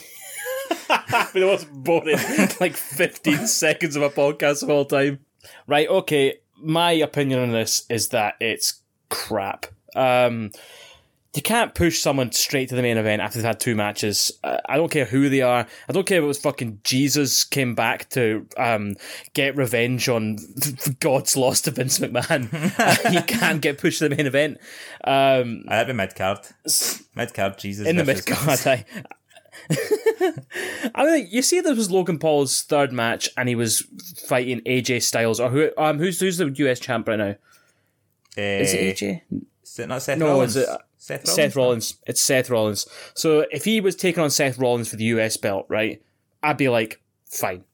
the most boring, like 15 seconds of a podcast of all time. Right, okay. My opinion on this is that it's crap. Um, you can't push someone straight to the main event after they've had two matches. Uh, I don't care who they are. I don't care if it was fucking Jesus came back to um, get revenge on [LAUGHS] God's loss to Vince McMahon. [LAUGHS] [LAUGHS] You can't get pushed to the main event. Um, That'd be mid card. Mid card, Jesus. in the mid card. I, I mean, you see, this was Logan Paul's third match, and he was fighting AJ Styles, or who? Um, who's who's the US champ right now? Is it AJ? Is it not Seth No, Rollins? is it- uh, Seth Rollins? Seth Rollins. It's Seth Rollins. So if he was taking on Seth Rollins for the US belt, right, I'd be like, fine,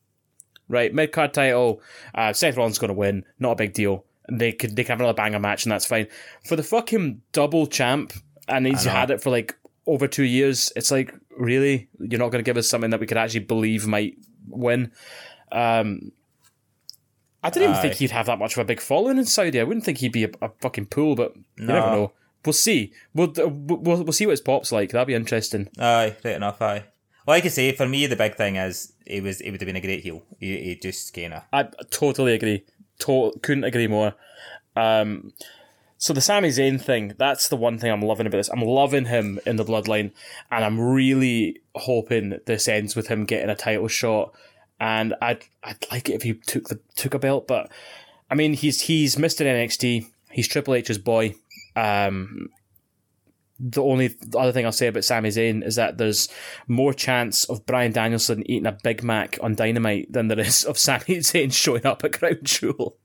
right, mid card title. Uh, Seth Rollins going to win, not a big deal. They could they can have another banger match, and that's fine. For the fucking double champ, and he's had it for like over two years. It's like really, you're not going to give us something that we could actually believe might win. Um, I didn't even think he'd have that much of a big following in Saudi. I wouldn't think he'd be a, a fucking pool, but you never know. We'll see. We'll, we'll we'll see what his pop's like. That'd be interesting. Aye, right enough. Aye. Like I can say, for me, the big thing is it was it would have been a great heel. He, he just kind of I totally agree. To- couldn't agree more. Um, so the Sami Zayn thing, that's the one thing I'm loving about this. I'm loving him in the bloodline, and I'm really hoping this ends with him getting a title shot. And I'd I'd like it if he took the took a belt, but I mean he's he's Mr. NXT. He's Triple H's boy. Um, the only other thing I'll say about Sami Zayn is that there's more chance of Bryan Danielson eating a Big Mac on Dynamite than there is of [LAUGHS] Sami Zayn showing up at Crown Jewel.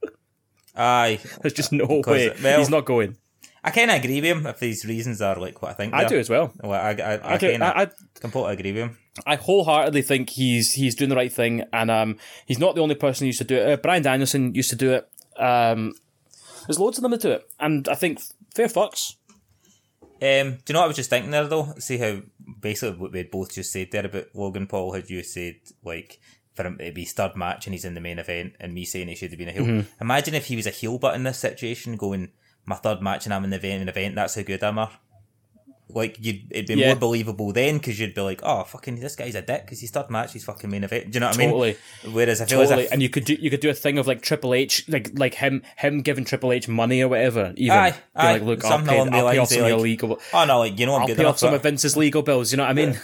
Aye, [LAUGHS] There's just no way well- he's not going. I kind of agree with him if these reasons are like what I think. I do as well. Well, I, I, I, I, do, kind of I, I, completely agree with him. I wholeheartedly think he's he's doing the right thing, and um, he's not the only person who used to do it. Uh, Bryan Danielson used to do it. Um, there's loads of them that do it, and I think fair fucks. Um, do you know what I was just thinking there though? See how basically what we had both just said there about Logan Paul had you said like for him to be his third match and he's in the main event and me saying he should have been a heel. Mm-hmm. Imagine if he was a heel but in this situation going my third match and I'm in the main event, that's how good I'm are. Like you'd, it'd be Yeah. more believable then because you'd be like, oh fucking this guy's a dick because he's third match, he's fucking main event. Do you know what Totally. I mean? Whereas I feel as Totally, if and you could do you could do a thing of like Triple H, like like him him giving Triple H money or whatever. Even Aye, Be aye. like, look, I'll pay, I'll pay off some of your like, legal. oh no, like you know I'm I'll good pay off some of Vince's legal bills. You know what I mean? [LAUGHS]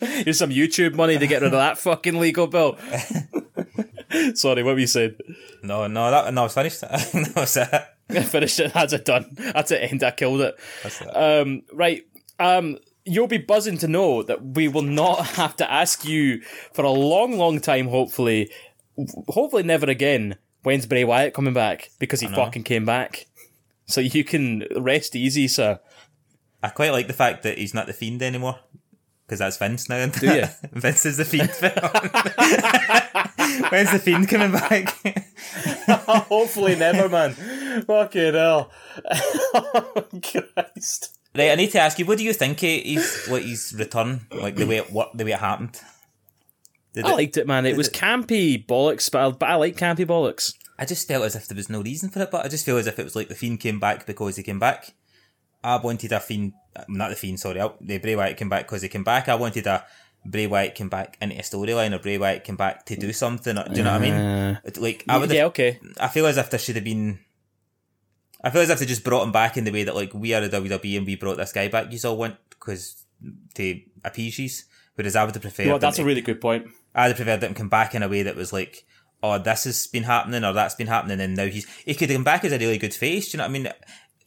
Here's some YouTube money to get rid of that fucking legal bill. [LAUGHS] Sorry, what were you saying? No, no, that no, it's finished. [LAUGHS] that was it. [LAUGHS] Finished it. That's it done. That's it. End. I killed it. Um, right. Um, you'll be buzzing to know that we will not [LAUGHS] have to ask you for a long, long time. Hopefully, hopefully never again. When's Bray Wyatt coming back? Because he fucking came back. So you can rest easy, sir. I quite like the fact that he's not the fiend anymore. Because that's Vince now. Do you? [LAUGHS] Vince is the fiend. [LAUGHS] When's the fiend coming back? [LAUGHS] hopefully never, man. Fucking hell. Christ. right, I need to ask you, what do you think he's like his return, like the way it what the way it happened? Did I it- liked it, man. It was campy bollocks, but I, but I like campy bollocks. I just felt as if there was no reason for it, but I just feel as if it was like the fiend came back because he came back. I wanted a fiend, not the fiend, sorry, the Bray Wyatt came back because he came back. I wanted a Bray Wyatt came back into a storyline, or Bray Wyatt came back to do something. Or, do you know what I mean? Like I would, Uh, yeah, okay. I feel as if there should have been. I feel as if they just brought him back in the way that like we are a WWE and we brought this guy back. You all want because to appease you, whereas I would have preferred. You know what, them that's a really good point. I'd have preferred them come back in a way that was like, oh, this has been happening or that's been happening, and now he's he could have come back as a really good face. Do you know what I mean?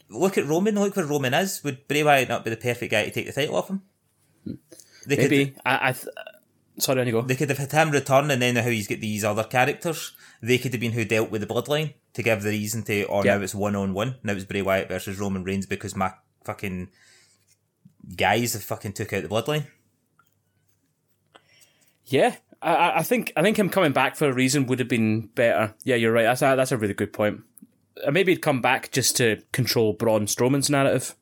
Look at Roman. Look where Roman is. Would Bray Wyatt not be the perfect guy to take the title off him? They could, Maybe. I, I th- sorry, on you go. they could have had him return, and then how he's got these other characters. They could have been who dealt with the bloodline to give the reason to. Or Yeah. now it's one on one. Now it's Bray Wyatt versus Roman Reigns because my fucking guys have fucking took out the bloodline. Yeah, I- I, I think I think him coming back for a reason would have been better. Yeah, you're right. That's a, that's a really good point. Uh, maybe he'd come back just to control Braun Strowman's narrative.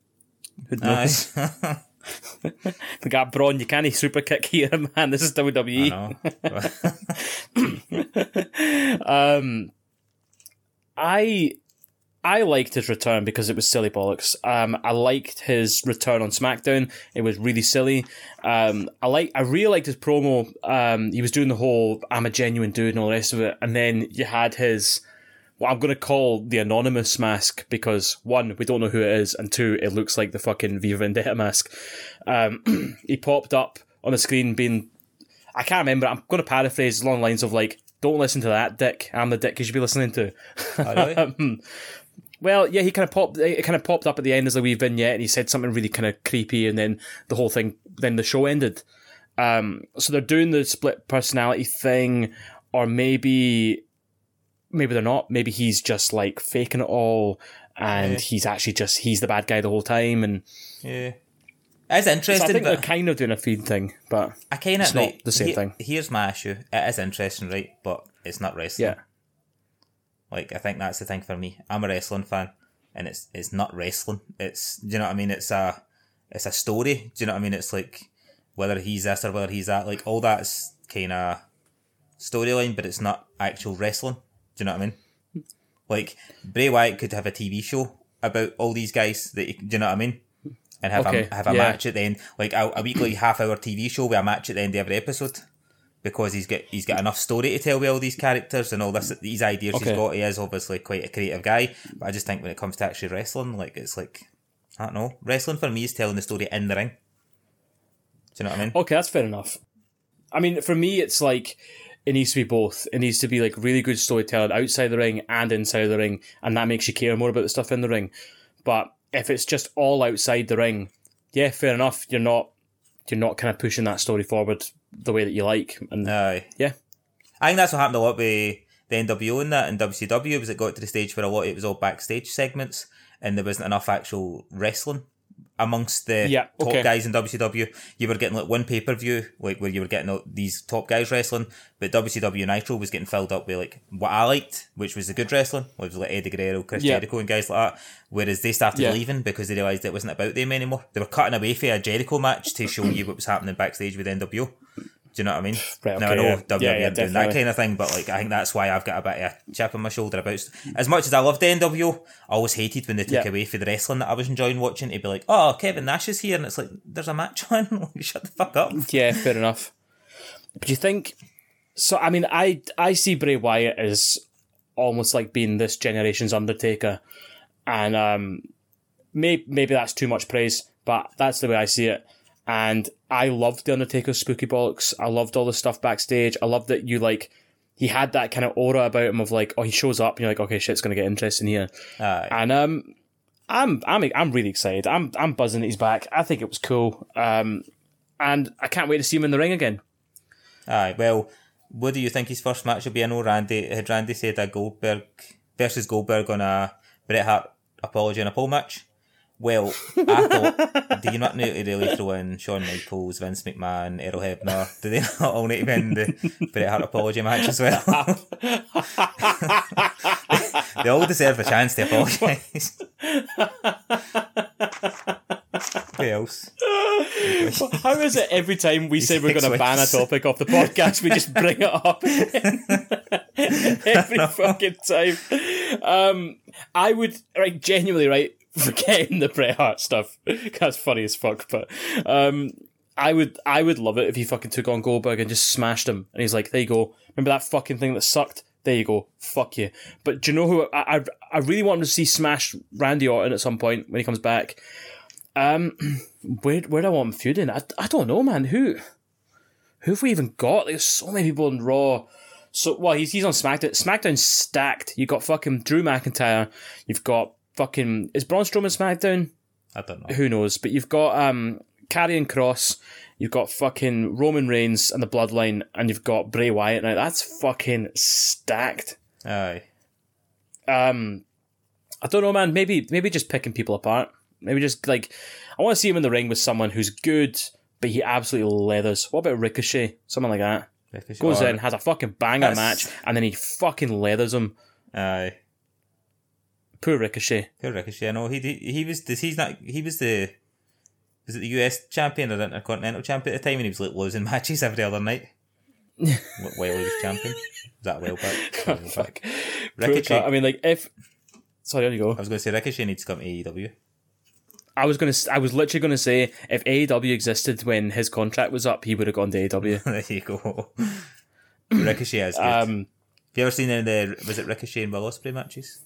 Who'd know? Aye. [LAUGHS] We got Braun, you can't super kick here, [LAUGHS] man. This is I WWE. know. [LAUGHS] Um, I I liked his return because it was silly bollocks. Um, I liked his return on SmackDown. It was really silly. Um, I like I really liked his promo. Um, he was doing the whole "I'm a genuine dude" and all the rest of it, and then you had his what I'm going to call the anonymous mask because one, we don't know who it is, and two, it looks like the fucking V Vendetta mask. Um, [CLEARS THROAT] he popped up on the screen being I can't remember. I'm going to paraphrase along the lines of like, "Don't listen to that dick. I'm the dick you should be listening to." Oh, really? [LAUGHS] well, yeah, he kind of popped. It kind of popped up at the end as a wee vignette, and he said something really kind of creepy, and then the whole thing, then the show ended. Um, so they're doing the split personality thing, or maybe, maybe they're not. Maybe he's just like faking it all, and Yeah. he's actually just he's the bad guy the whole time, and Yeah. It's so I interesting, think they're kind of doing a feed thing, but I kind of it's not the same here- thing. Here's my issue. It is interesting, right? But it's not wrestling. yeah. Like I think that's the thing for me. I'm a wrestling fan, and it's it's not wrestling. It's do you know what I mean? It's a it's a story. Do you know what I mean? It's like whether he's this or whether he's that. Like all that's kind of storyline, but it's not actual wrestling. Do you know what I mean? Like Bray Wyatt could have a TV show about all these guys. That you, do you know what I mean? And have Okay, a have a yeah. match at the end, like a, a weekly half hour TV show with a match at the end of every episode because he's got he's got enough story to tell with all these characters and all this these ideas Okay. he's got. He is obviously quite a creative guy, but I just think when it comes to actually wrestling, like it's like I don't know, wrestling for me is telling the story in the ring. Do you know what I mean? Okay, that's fair enough. I mean, for me, it's like it needs to be both. It needs to be like really good storytelling outside the ring and inside the ring, and that makes you care more about the stuff in the ring. But if it's just all outside the ring, yeah, fair enough. You're not you're not kind of pushing that story forward the way that you like, and Aye. yeah, I think that's what happened a lot with the NWO and that and WCW was it got to the stage where a lot it was all backstage segments and there wasn't enough actual wrestling amongst the Yeah, top okay. guys in WCW. You were getting like one pay per view, like where you were getting these top guys wrestling, but WCW Nitro was getting filled up with like what I liked, which was the good wrestling, which was like Eddie Guerrero, Chris Yeah. Jericho, and guys like that. Whereas they started Yeah. leaving because they realised it wasn't about them anymore. They were cutting away for a Jericho match to show you what was happening backstage with NWO. Do you know what I mean? [SIGHS] Right, now I know yeah. WWE Yeah, yeah, doing that kind of thing, but like I think that's why I've got a bit of a chip on my shoulder about. As much as I loved the NWO, I always hated when they took away for the wrestling that I was enjoying watching. To be like, oh, Kevin Nash is here, and it's like, there's a match [LAUGHS] on. Like, Shut the fuck up. yeah, fair enough. But you think? So I mean, I I see Bray Wyatt as almost like being this generation's Undertaker, and um, maybe maybe that's too much praise, but that's the way I see it. And I loved the Undertaker's spooky bollocks. I loved all the stuff backstage. I loved that you like he had that kind of aura about him of like, oh, he shows up, and you're like, okay, shit's gonna get interesting here. Aye. And um, I'm I'm I'm really excited. I'm I'm buzzing that he's back. I think it was cool. Um, and I can't wait to see him in the ring again. Aye. Well, what do you think his first match will be? I know Randy had Randy said a Goldberg versus Goldberg on a Bret Hart apology and a pole match. Well, I thought, do you not need to really throw in Shawn Michaels, Vince McMahon, Earl Hebner? Do they [LAUGHS] not all need to be in the Bret Hart apology match as well? [LAUGHS] they all deserve a chance to apologise. Who else? How is it every time we say we're going to ban a topic off the podcast, we just bring it up [LAUGHS] every fucking time. Um, I would like genuinely right [LAUGHS] forgetting the Bret Hart stuff. [LAUGHS] That's funny as fuck, but um, I would I would love it if he fucking took on Goldberg and just smashed him, and he's like, "There you go. Remember that fucking thing that sucked." There you go. Fuck you. But do you know who I I, I really want him to see smash Randy Orton at some point when he comes back. Um, [CLEARS THROAT] where where do I want him feuding? I, I don't know, man. Who who have we even got? There's so many people in Raw. So well, he's he's on SmackDown. SmackDown's stacked. You got fucking Drew McIntyre. You've got fucking is Braun Strowman SmackDown? I don't know. Who knows? But you've got um Karrion Kross. You've got fucking Roman Reigns and the Bloodline, and you've got Bray Wyatt. Now that's fucking stacked. Aye. Um, I don't know, man. Maybe maybe just picking people apart. Maybe just like I want to see him in the ring with someone who's good, but he absolutely leathers. What about Ricochet? Someone like that Ricochet- goes or- in, has a fucking banger That's- match, and then he fucking leathers him. Aye. Poor Ricochet. Poor Ricochet. I know he he, he was. He's not. He was the. Was it the US champion or the Intercontinental champion at the time? And he was like losing [LAUGHS] matches every other night. While he was champion. Was that a while back? That was [LAUGHS] a while Fuck. Ricochet. I mean, like if. Sorry, on you go. I was going to say Ricochet needs to come to AEW. I was gonna. I was literally gonna say if AEW existed when his contract was up, he would have gone to AEW. [LAUGHS] there you go. Ricochet is good. Um, Have you ever seen any of the was it Ricochet and Will Ospreay matches?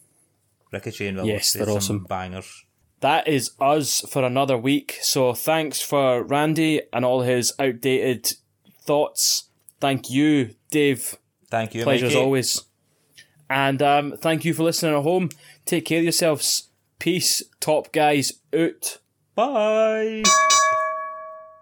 Ricochet and Will Yes, they're some awesome. bangers. that is us for another week. So thanks for Randy and all his outdated thoughts. Thank you, Dave. Thank you, Pleasure as always. And um, thank you for listening at home. Take care of yourselves. Peace, top guys, out. Bye.